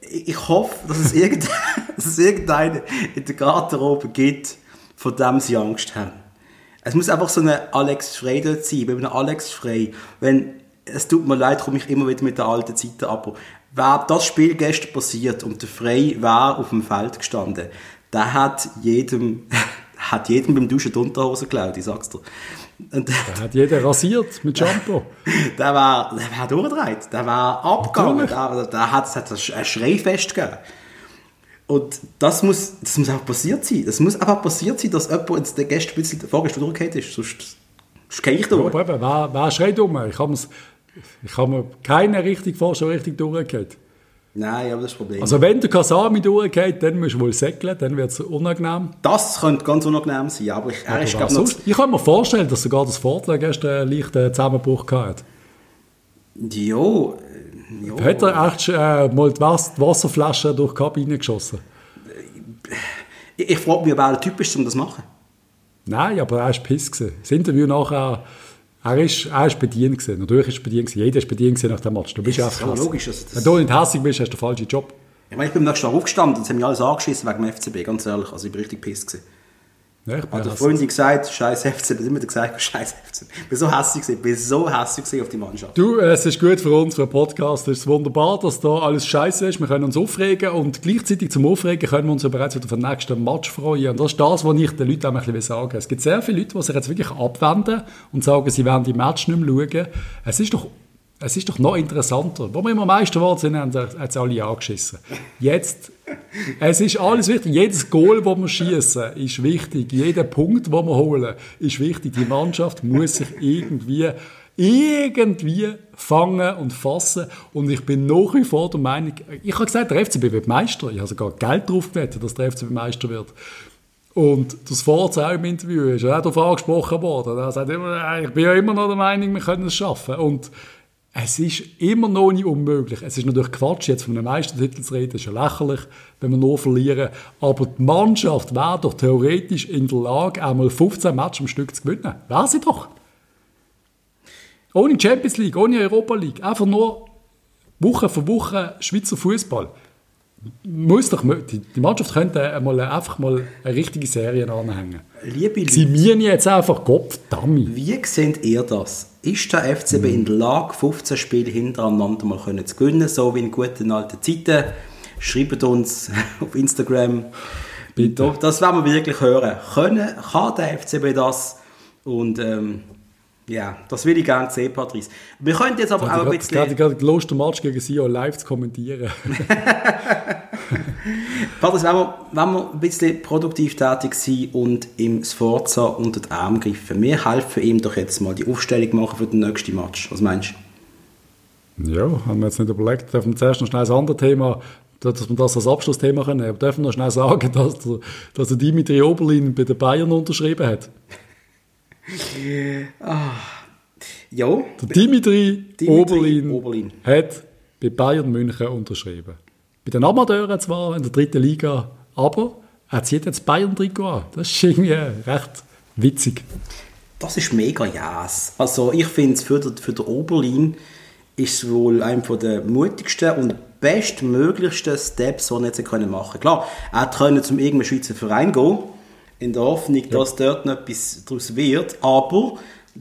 ich hoffe, dass es, irgendeinen dass es irgendeinen in der Garderobe gibt, von dem sie Angst haben. Es muss einfach so eine Alex Frey dort sein, bei einem Alex Frey. Wenn es tut mir leid, komme ich immer wieder mit der alten Zeiten ab. Wäre das Spiel gestern passiert und der Frey wäre auf dem Feld gestanden, der hat jedem, hat jedem beim Duschen die Unterhose geklaut, ich sag's dir. Und, der hat jeder rasiert mit Shampoo. der war, der war durchgedreht, der war abgegangen, der, der hat, hat ein Schreifest gegeben. Und das muss, das muss auch passiert sein. Das muss einfach passiert sein, dass jemand ins Gäste ein bisschen vorgestern durchgehend ist. Sonst, sonst gehe ich durch. Ja, wer, wer schreit um? Ich habe ich habe mir keine richtig vorstellen, richtig durchgehört. Nein, aber das ist das Problem. Also wenn der Kasami durchgeht, dann musst du wohl säckeln, dann wird es unangenehm. Das könnte ganz unangenehm sein, aber ich, er ist, glaube sonst, Ich kann mir vorstellen, dass sogar das Vorteil gestern einen leichten Zusammenbruch hatte. Jo, jo. Hat er echt äh, mal die, Wasserflasche durch die Kabine geschossen? Ich, ich frage mich, wer der Typ ist, um das zu machen. Nein, aber er war piss. Das Interview nachher er ist, er ist bedient gewesen. Natürlich ist er bedient gewesen. Jeder ist bedient gewesen nach dem Match. Du bist einfach logisch. Also Wenn du nicht hässlich bist, hast du den falschen Job. Ich meine, ich bin am nächsten Tag aufgestanden und sie haben mich alles angeschissen wegen dem FCB, ganz ehrlich. Also ich bin richtig piss gewesen. Ja, ich hat der Freundin gesagt, scheiß FC, immer gesagt, scheiß FC. Ich bin so hässlich ich bin so hässlich auf die Mannschaft. Du, es ist gut für uns, für einen Podcast. Es ist wunderbar, dass da alles scheiße ist. Wir können uns aufregen und gleichzeitig zum Aufregen können wir uns ja bereits wieder auf den nächsten Match freuen. Und das ist das, was ich den Leuten auch ein bisschen sagen will. Es gibt sehr viele Leute, die sich jetzt wirklich abwenden und sagen, sie werden die Match nicht mehr schauen. Es ist doch Es ist doch noch interessanter. Wo wir immer Meister geworden sind, haben es alle angeschissen. Jetzt, es ist alles wichtig. Jedes Goal, das wir schießen, ist wichtig. Jeder Punkt, den wir holen, ist wichtig. Die Mannschaft muss sich irgendwie, irgendwie fangen und fassen. Und ich bin nach wie vor der Meinung, ich habe gesagt, der FCB wird Meister. Ich habe sogar Geld drauf gewettet, dass der FCB Meister wird. Und das Forza auch im Interview ist auch darauf angesprochen worden. Er sagt immer, ich bin ja immer noch der Meinung, wir können es schaffen. Und es ist immer noch nicht unmöglich. Es ist natürlich Quatsch, jetzt von einem Meistertitel zu reden, das ist ja lächerlich, wenn wir nur verlieren. Aber die Mannschaft wäre doch theoretisch in der Lage, einmal 15 Matches am Stück zu gewinnen. Wäre sie doch. Ohne Champions League, ohne Europa League. Einfach nur Woche für Woche Schweizer Fußball muss doch, die, Mannschaft könnte mal, einfach mal eine richtige Serie anhängen. Liebe Leute, Sie mir jetzt einfach Kopf, Dummy. Wie seht ihr das? Ist der FCB mhm. in der Lage, 15 Spiele hintereinander mal können zu gewinnen, so wie in guten alten Zeiten? Schreibt uns auf Instagram. Bitte. Das werden wir wirklich hören. Können, kann der FCB das? Und ähm, ja, das will ich gerne sehen, Patrice. Wir können jetzt aber auch ein bisschen... Ich habe gerade Lust, den Match gegen Sion live zu kommentieren. Patrice, wenn wir, wenn wir ein bisschen produktiv tätig sind und im Sforza unter den Arm greifen, wir helfen ihm doch jetzt mal die Aufstellung machen für den nächsten Match. Was meinst du? Ja, haben wir jetzt nicht überlegt. Dürfen wir zuerst noch schnell ein anderes Thema dass wir das als Abschlussthema können. Aber dürfen wir noch schnell sagen, dass der, dass der Dimitri Oberlin bei den Bayern unterschrieben hat? Ah. Ja. Der Dimitri, Dimitri Oberlin, Oberlin, hat bei Bayern München unterschrieben. Bei den Amateuren zwar in der dritten Liga, aber er zieht jetzt Bayern-Trikot an. Das ist irgendwie recht witzig. Das ist mega yes. Also ich finde es für, für den Oberlin ist es wohl einer der mutigsten und bestmöglichsten Steps, die er jetzt machen konnte. Klar, er konnte zum irgendeinem Schweizer Verein gehen, in der Hoffnung, ja. dass dort noch etwas daraus wird. Aber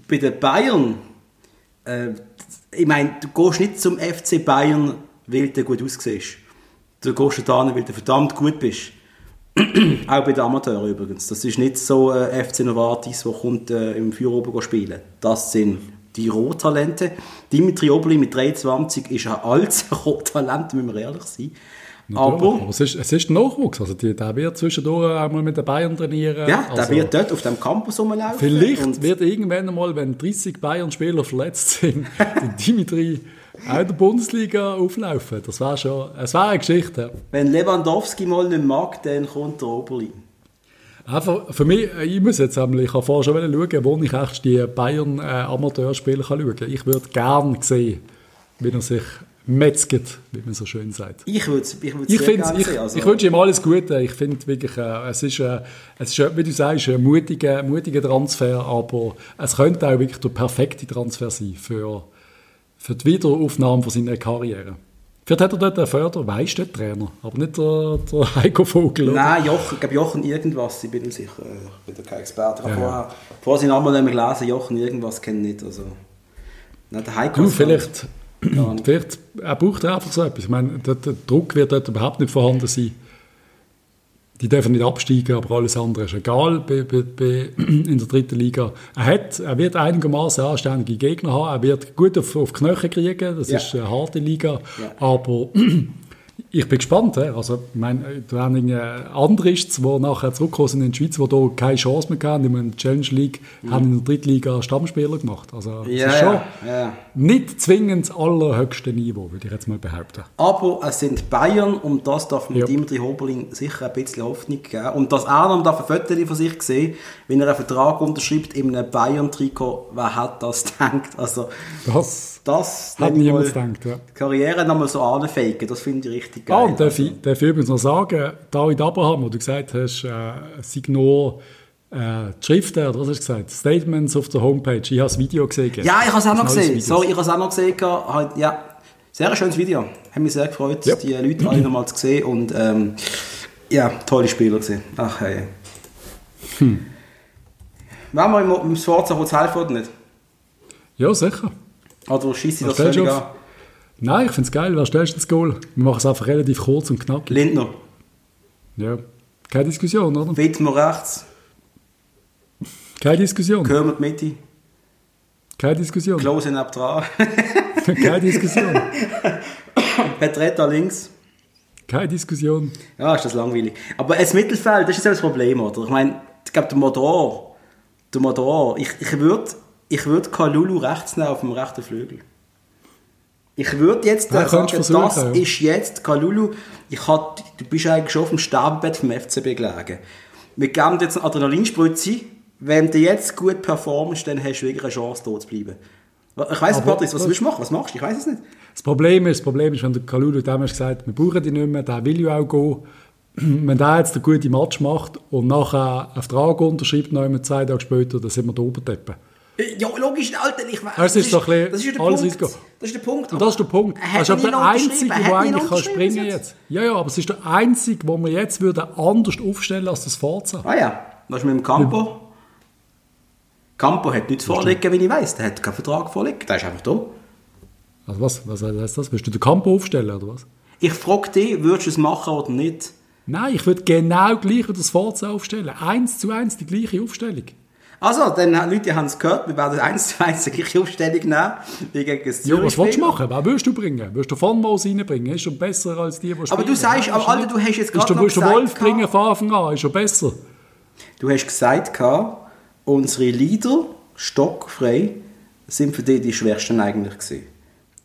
bei den Bayern, äh, ich meine, du gehst nicht zum FC Bayern, weil du gut aussiehst. Du gehst da weil du verdammt gut bist. Auch bei den Amateuren übrigens. Das ist nicht so äh, FC Novartis, der kommt äh, im Führerober spielen. Das sind die Rohtalente. Dimitri Obli mit 23 ist ein altes Rohtalent, müssen wir ehrlich sein. Aber, aber es, ist, es ist Nachwuchs. Also die, der wird zwischendurch einmal mit den Bayern trainieren. Ja, der also, wird dort auf dem Campus rumlaufen. Vielleicht wird irgendwann einmal, wenn 30 Bayern-Spieler verletzt sind, Dimitri auch in der Bundesliga auflaufen. Das wäre schon es wär eine Geschichte. Wenn Lewandowski mal nicht mag, dann kommt der Oberlin. Einfach für mich, ich muss jetzt einmal, ich habe vorher schon schauen, wo ich echt die Bayern-Amateurspiele äh, schauen kann. Ich würde gerne sehen, wie er sich metzget, wie man so schön sagt. Ich würde ich ich gerne ich, sehen. Also. Ich wünsche ihm alles Gute. Ich finde wirklich, äh, es, ist, äh, es ist, wie du sagst, ein mutiger, mutiger Transfer, aber es könnte auch wirklich der perfekte Transfer sein für, für die Wiederaufnahme von seiner Karriere. Vielleicht hat er dort einen Förder, weißt du, Trainer, aber nicht der, der Heiko Vogel. Oder? Nein, Jochen, ich glaube Jochen irgendwas, ich bin mir sicher, ich bin kein Experte. Ich habe ja. vorher, vorher seinen Namen nicht gelesen, Jochen irgendwas kenne ich nicht. Also, nein, der Heiko du, vielleicht, Vielleicht er braucht er einfach so etwas. Ich meine, der, der, Druck wird dort überhaupt nicht vorhanden sein. Die dürfen nicht absteigen, aber alles andere ist egal bei, bei, bei in der dritten Liga. Er, hat, er wird einigermaßen anständige Gegner haben, er wird gut auf, auf Knöchel kriegen, das ja. ist eine harte Liga, ja. aber ich bin gespannt. Also, ich meine, da haben andere, die nachher zurückgekommen sind in die Schweiz, die hier keine Chance mehr hatten, in der Challenge League, mhm. haben in der Drittliga Stammspieler gemacht. Also, ja, ist schon ja. nicht zwingend das allerhöchste Niveau, würde ich jetzt mal behaupten. Aber es sind Bayern und das darf man ja. Dimitri Hoberling sicher ein bisschen Hoffnung geben. Und dass er noch ein Foto von sich sehen, wenn er einen Vertrag unterschreibt in einem Bayern-Trikot, wer hat das gedacht? Also, das das hat niemand gedacht. Ja. Die Karriere nochmal so anfaken, das finde ich richtig geil. Ah, und darf, ich, darf ich übrigens noch sagen, David Abraham, wo du gesagt hast, äh, sei nur äh, die Schriften, oder was hast du gesagt? Statements auf der Homepage. Ich habe das Video gesehen. Ja, ich habe es auch noch gesehen. Sorry, ich habe es auch noch gesehen. Ja, sehr schönes Video. Hat mich sehr gefreut, ja. die Leute alle nochmal zu sehen. Und ähm, ja, tolle Spieler gesehen. Ach, hey. Hm. Wollen wir im, im Sforza kurz helfen oder nicht? Ja, sicher. Oder schieße ich das völlig an? Nein, ich finde es geil. Wer stellst du das Goal? Wir machen es einfach relativ kurz und knapp. Lindner. Ja, keine Diskussion, oder? Wittmer rechts. Keine Diskussion. Körmert Mitte. Keine Diskussion. Klose neben dran. Keine Diskussion. Petretta links. Keine Diskussion. Ja, ist das langweilig. Aber das Mittelfeld, das ist ja das Problem, oder? Ich meine, ich glaube, der Modor, der Modor, ich, ich würde ich würd Kalulu rechts nehmen auf dem rechten Flügel. Ich würde jetzt Ja, sagen, das ja. ist jetzt Kalulu. Ich hat, du bist eigentlich schon auf dem Sterbebett vom FCB gelegen. Wir geben dir jetzt eine Adrenalinspritze. Wenn du jetzt gut performst, dann hast du wirklich eine Chance, dort zu bleiben. Ich weiss, Aber Patrice, was willst du machen? Was machst du? Ich weiß es nicht. Das Problem ist, das Problem ist, wenn der Kalulu damals gesagt hat, wir brauchen die nicht mehr, der will ja auch gehen. Wenn der jetzt einen guten Match macht und nachher einen Vertrag unterschreibt, noch einmal zwei Tage später, dann sind wir da oben deppen. Ja, logisch, Alter, ich weiß. Das ist doch ein bisschen das ist der alles Punkt. Risiko. Das ist der Punkt. Und das ist der Punkt. Das ist aber nie der Einzige, der Er eigentlich kann springen bis jetzt. Ja, ja, aber es ist der Einzige, wo wir jetzt würden anders aufstellen als das Forza. Ah ja, was ist mit dem Campo? Campo hat nichts vorliegen, wie ich weiss. Der hat keinen Vertrag vorliegen. Der ist einfach da. Also was, was heißt das? Willst du den Campo aufstellen oder was? Ich frage dich, würdest du es machen oder nicht? Nein, ich würde genau gleich wie das Forza aufstellen. Eins zu eins die gleiche Aufstellung. Also, dann Leute haben es gehört, wir werden eins zu eins die gleiche Aufstellung nehmen, gegen das Ja, was willst du machen? Wer willst du bringen? Willst du von Moos reinbringen? Ist schon besser als die, die Aber spielen. du sagst, aber Alter, du hast jetzt gerade du noch willst den gesagt, Wolf bringen von Anfang an, ist schon besser. Du hast gesagt, unsere Leader, stockfrei, sind für dich die schwersten eigentlich gewesen.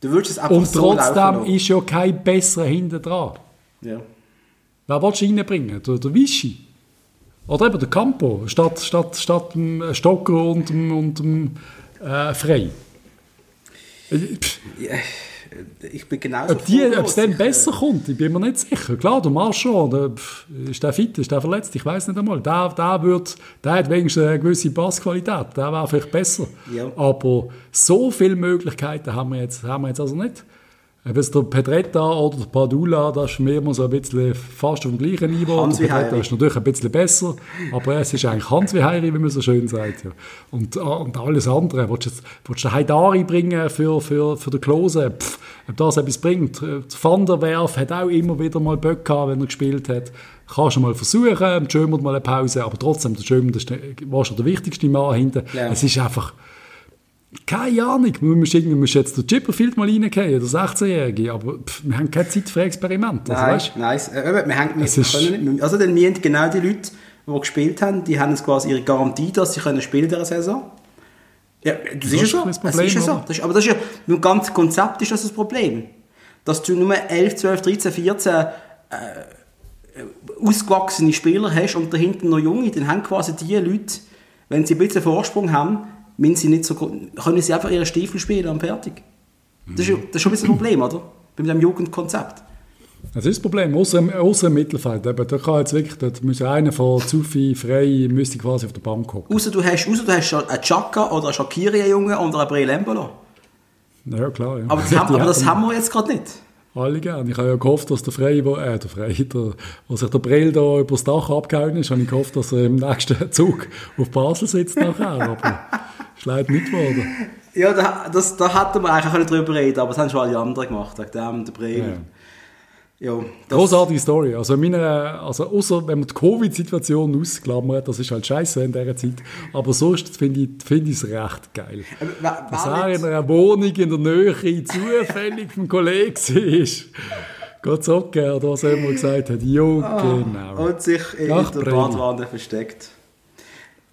Du würdest es einfach Und so trotzdem ist ja kein besserer hinten dran. Ja. Wer willst du reinbringen? Der, der Vichy? Oder eben der Campo, statt, statt, statt dem Stocker und dem, und dem äh, Frey. Äh, pff, Ich bin genauso Ob es dann besser kommt, ich bin mir nicht sicher. Klar, der Marchand, der, pff, ist der fit, ist der verletzt, ich weiß nicht einmal. Der, der, wird, der hat wenigstens eine gewisse Passqualität, der wäre vielleicht besser. Ja. Aber so viele Möglichkeiten haben wir jetzt, haben wir jetzt also nicht. Ob es der Pedretta oder der Padula, das ist mir immer so ein bisschen fast auf dem gleichen Niveau. Hans der Pedretta ist natürlich ein bisschen besser, aber es ist eigentlich Hans wie Heiri, wie man so schön sagt. Ja. Und, äh, und alles andere. Willst du, willst du Haidari bringen für, für, für den Klose? Pff, ob das etwas bringt. Äh, Van der Werf hat auch immer wieder mal Böck gehabt, wenn er gespielt hat. Kannst du mal versuchen, Schömer mal eine Pause, aber trotzdem, der Schömer, ist der, war schon der wichtigste Mann hinten. Ja. Es ist einfach... Keine Ahnung, wir müssen, irgendwie, wir müssen jetzt den Chipperfield mal reingehen, der 16-Jährige, aber pff, wir haben keine Zeit für Experimente. Also, Nein, weißt, nein, äh, wir, hängen, wir Es können nicht, also dann haben genau die Leute, die gespielt haben, die haben jetzt quasi ihre Garantie, dass sie können spielen in dieser Saison. Ja, das, ist ja so. ein bisschen das ist ja Problem, so. Das ist, aber das ist ja, im ganzen Konzept ist das das Problem. Dass du nur 11, 12, 13, 14 äh, ausgewachsene Spieler hast und dahinter noch junge, dann haben quasi die Leute, wenn sie ein bisschen Vorsprung haben, müssen sie nicht so, können sie einfach ihre Stiefel spielen und fertig. Das ist, das ist schon ein bisschen ein Problem, oder? Bei dem Jugendkonzept. Das ist das Problem, außer im, außer im Mittelfeld. Eben, da kann jetzt wirklich, da muss einer von Zufi frei, müsste quasi auf der Bank hocken. Außer du hast, außer du hast einen Chaka oder einen Shakiri-Junge oder einen Breel Embolo. Ja, klar. Ja. Aber das, haben, aber das haben wir jetzt gerade nicht. Alle gerne. Ich habe ja gehofft, dass der Frey, wo, äh, der Frey, der, wo sich der Brill da über das Dach abgehauen ist, habe ich gehofft, dass er im nächsten Zug auf Basel sitzt nachher. Aber leider nicht geworden. Ja, da, das, da hätten wir eigentlich können drüber reden aber das haben schon alle anderen gemacht. Wegen dem, der Breel. Ja. Ja, Großartige Story. Also, in meiner, also außer wenn man die Covid-Situation ausklammert, das ist halt scheiße in dieser Zeit. Aber sonst finde ich es find recht geil. Aber Dass er in einer Wohnung in der Nähe zufällig vom Kollegen war. Gott zocken, oder was er immer gesagt hat. Jo, genau. Und sich in Ach, der. Badwanne versteckt.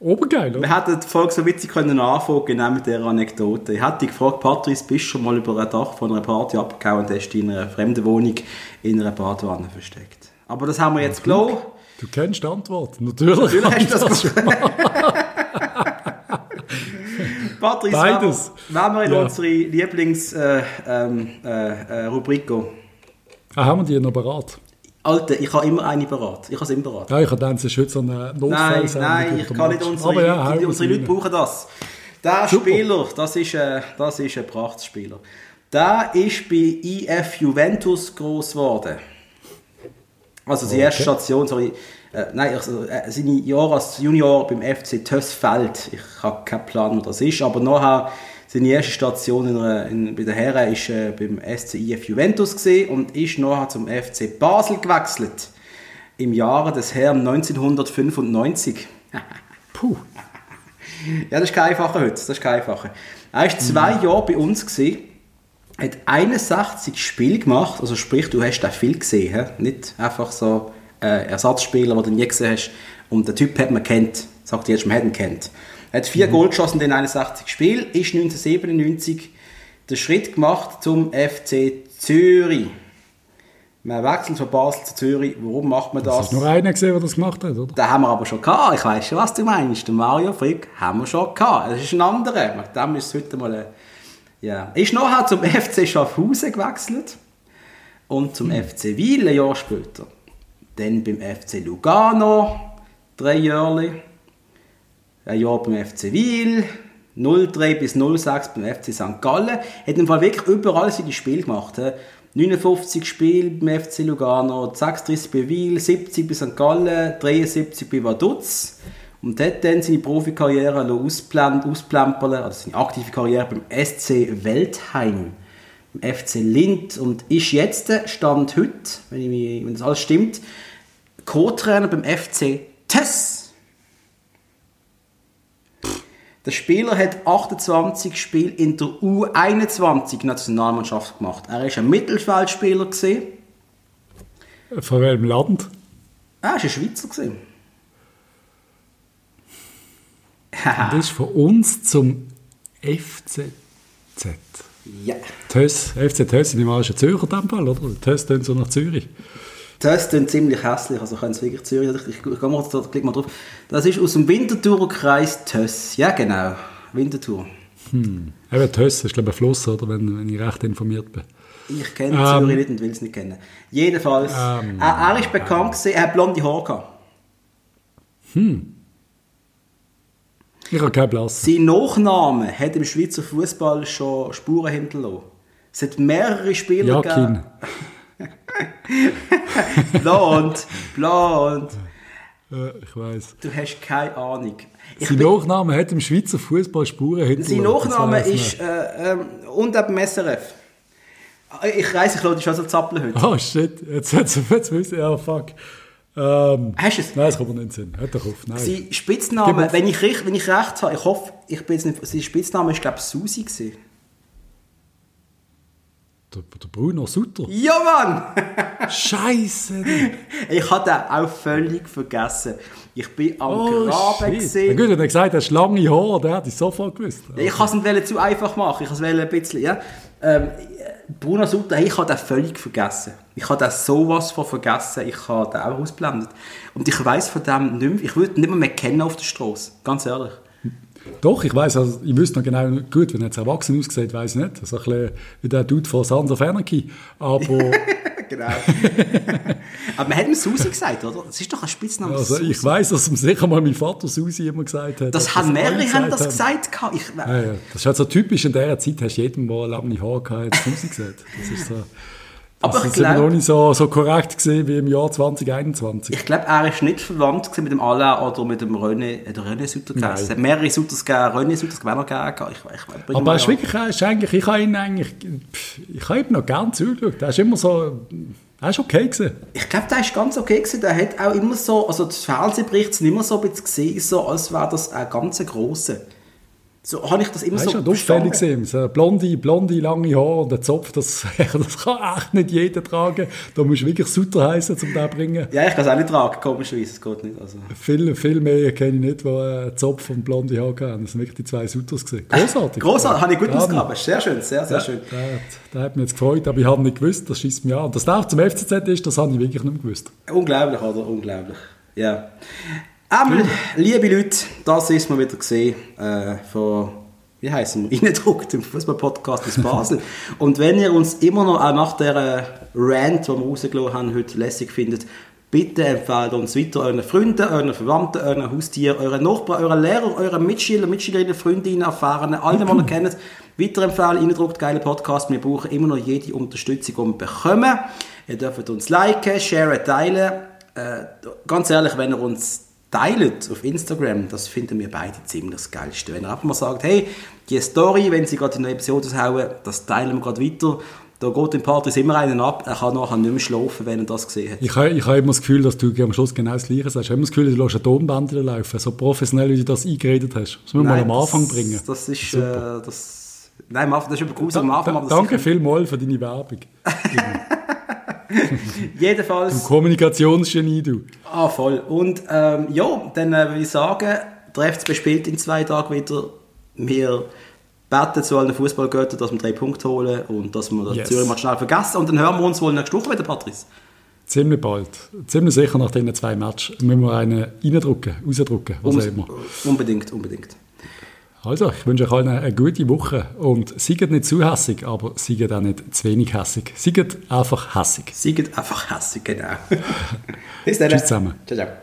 Obergeil, oder? Wir hätten die Folge so witzig können anfangen, genau mit dieser Anekdote. Ich hätte dich gefragt, Patrice, bist du schon mal über ein Dach von einer Party abgehauen und hast dich in einer fremden Wohnung in einer Badwanne versteckt? Aber das haben wir jetzt gelassen. Du kennst die Antwort. Natürlich, Natürlich hast du das schon mal. Patrice, Beides. wenn wir, in Ja. unsere Lieblingsrubrik äh, ähm, äh, äh, Rubrik gehen. Ah, haben wir die noch bereit? Alter, ich habe immer eine parat. Ich habe es immer parat. Ja, ich habe es ist heute so eine Notfall. Nein, nein, ich kann nicht unsere, Aber ja, Leute, unsere Leute brauchen das. Der Super. Spieler, das ist, äh, das ist ein Prachtspieler. Der ist bei IF Juventus groß geworden. Also die erste Okay. Station, sorry, äh, nein, also, äh, seine Jahre als Junior beim FC Tössfeld. Ich habe keinen Plan, wo das ist, aber nachher seine erste Station in einer, in, bei den Herren ist äh, beim SC IF Juventus und ist nachher zum FC Basel gewechselt im Jahre des Herrn 1995. Puh. Ja, das ist kein einfacher heute. Das ist kein einfacher. Er war zwei Jahre bei uns. Gewesen. hat 61 Spiele gemacht, also sprich, du hast da viel gesehen, he? nicht einfach so äh, Ersatzspieler, die du nie gesehen hast. Und der Typ hat man kennt, sagt jetzt, man hat ihn kennt. Er hat vier mhm. Goal geschossen in den 61 Spielen, ist 1997 den Schritt gemacht zum FC Zürich. Man wechselt von Basel zu Zürich. Warum macht man das? Das ist nur einer gesehen, der das gemacht hat, oder? Den haben wir aber schon gehabt. Ich weiß schon, was du meinst. Den Mario Frick haben wir schon gehabt. Das ist ein anderer. Mit dem ist heute mal... Ein ja. Ist nachher zum FC Schaffhausen gewechselt. Und zum hm. FC Wiel ein Jahr später. Dann beim FC Lugano. Drei Jahre. Ein Jahr beim FC Wiel. 03 bis 06 beim FC St. Gallen. Hat im Fall wirklich überall seine Spiele gemacht. 59 Spiele beim FC Lugano, 36 bei Wiel, 70 bei St. Gallen, 73 bei Vaduz. Und hat dann seine Profikarriere ausplempern, also seine aktive Karriere beim SC Weltheim, beim FC Lind und ist jetzt, Stand heute, wenn, ich mich, wenn das alles stimmt, Co-Trainer beim FC Tess. Der Spieler hat 28 Spiele in der U21-Nationalmannschaft gemacht. Er war ein Mittelfeldspieler. Von welchem Land? Er war ein Schweizer. Und ist von uns zum FCZ. Ja. Töss, FC Töss, ich meine, ist ein Zürcher Fall, oder? Töss tönt so nach Zürich. Das klingt ziemlich hässlich, also können es wirklich Zürich, ich, ich, ich gehe mal, klick mal drauf. Das ist aus dem Winterthurer Kreis Töss, ja genau, Winterthur. Hm. Eben Töss ist glaube ich ein Fluss, oder, wenn, wenn ich recht informiert bin. Ich kenne ähm, Zürich nicht und will es nicht kennen. Jedenfalls, ähm, er, er ist bekannt gewesen, er hat blonde Haare gehabt. Hm. Ich habe keinen Blass. Sein Nachname hat im Schweizer Fußball schon Spuren hinterlassen. Es hat mehrere Spieler Jakin. gegeben. blond, blond. ich weiß. Du hast keine Ahnung. Ich Sein Nachname hat im Schweizer Fußball Spuren hinterlassen. Sein Nachname ist äh, ähm, und eben SRF. Ich reise, ich lasse dich schon so zappeln heute. Oh shit, jetzt, jetzt, jetzt wissen ja fuck. Ähm, Hast du es? Nein, es kommt mir nicht in den Sinn. Hört doch auf. Nein. Sein Spitzname, wenn ich, wenn ich recht habe, ich hoffe, ich bin jetzt nicht, sein Spitzname war glaube ich Susi. Gewesen. Der, der Bruno Sutter? Ja, Mann! Scheiße! ich habe den auch völlig vergessen. Ich bin am oh, Graben gesehen. Na gut, er hat gesagt, er hat lange Haare, der hat es sofort gewusst. Ich kann es nicht zu einfach machen, ich es ein bisschen, ja. Ähm, Bruno Sutter, ich habe den völlig vergessen. Ich habe den sowas von vergessen, ich habe den auch ausblendet. Und ich weiß von dem nicht mehr, ich würde ihn nicht mehr, mehr kennen auf der Straße, ganz ehrlich. Doch, ich weiß, also, ich wüsste noch genau, gut, wenn er jetzt erwachsen aussieht, weiß ich nicht. So ein bisschen wie der Dude von Sons of Anarchy. Aber... genau. Aber man hat ihm Susi gesagt, oder? Das ist doch ein Spitzname. Also, Susi. ich weiß, dass sicher mal mein Vater Susi immer gesagt hat. Das haben mehrere haben das gesagt. Ich, ja, ja. Das ist halt so typisch, in dieser Zeit hast du jedem, der lange Haare hatte, Susi gesagt. Das ist so... Das aber ich glaube... noch nicht so, so korrekt gesehen wie im Jahr 2021. Ich glaube, er ist nicht verwandt mit dem Alain oder mit dem René, äh, der René Sutter Es hat mehrere Sutters gegeben, René Sutters gegeben, gegeben. Ich, ich, ich aber er ist wirklich, er ist eigentlich, ich habe ihn eigentlich, ich habe ihm noch gerne zugeschaut. Er ist immer so... Er ist okay gewesen. Ich glaube, der ist ganz okay gewesen. Der hat auch immer so, also das Fernsehbericht sind immer so ein bisschen gesehen, so, als wäre das ein ganz grosser. So habe ich das immer das so auffällig gesehen. So blonde, blonde, lange Haare und der Zopf, das, das kann echt nicht jeder tragen. Da musst du wirklich Sutter heißen, um das zu bringen. Ja, ich kann es auch nicht tragen, komischerweise, es geht nicht. Also. Viel, viel mehr kenne ich nicht, die einen Zopf und blonde Haare haben. Das sind wirklich die zwei Sutters gesehen. Großartig. Großartig, habe ich gut ausgegraben. Sehr schön, sehr, sehr ja, schön. Der, der, hat mich jetzt gefreut, aber ich habe nicht gewusst, das schießt mich an. Und dass der auch zum FCZ ist, das habe ich wirklich nicht gewusst. Unglaublich, oder? Unglaublich. Ja. Einmal, liebe Leute, das ist mal wieder gesehen äh, von, wie heißen wir, reingedruckt im Fußball-Podcast aus Basel. Und wenn ihr uns immer noch auch nach der Rant, die wir rausgelassen haben, heute lässig findet, bitte empfehlt uns weiter euren Freunden, euren Verwandten, euren Haustieren, euren Nachbarn, euren Lehrern, euren Mitschülern, Mitschülerinnen, Freundinnen, Erfahrenen, allen, die ihr kennt, weiterempfehlen, reindruckt, geile Podcast. Wir brauchen immer noch jede Unterstützung, die wir bekommen. Ihr dürft uns liken, sharen, teilen. Äh, ganz ehrlich, wenn ihr uns teilt auf Instagram, das finden wir beide ziemlich das Geilste. Wenn ihr einfach mal sagt, hey, die Story, wenn sie gerade in eine Episode hauen, das teilen wir gerade weiter. Da geht dem Patrick immer einen ab, er kann nachher nicht mehr schlafen, wenn er das gesehen hat. Ich habe, ich habe immer das Gefühl, dass du am Schluss genau das Gleiche sagst. Ich habe immer das Gefühl, du lässt eine Tonbänder laufen, so professionell, wie du das eingeredet hast. Das müssen wir mal am Anfang das, bringen. Das ist, äh, das Nein, das ist über Grusel am Anfang. Da, danke vielmals für deine Werbung. Jedenfalls. Du Kommunikationsgenie, du. Ah, voll. Und ähm, ja, dann äh, würde ich sagen, der FCB spielt in zwei Tagen wieder. Wir beten zu allen Fußballgöttern, dass wir drei Punkte holen und dass wir yes. Zürich mal schnell vergessen. Und dann hören wir uns wohl nächste Woche wieder, Patrice. Ziemlich bald. Ziemlich sicher nach diesen zwei Matches müssen wir einen reindrücken, rausdrücken, was auch immer. Unbedingt, unbedingt. Also, ich wünsche euch allen eine gute Woche und seid nicht zu hässig, aber seid auch nicht zu wenig hässig. Seid einfach hässig. Seid einfach hässig, genau. Bis dann. Tschüss zusammen. Ciao, ciao.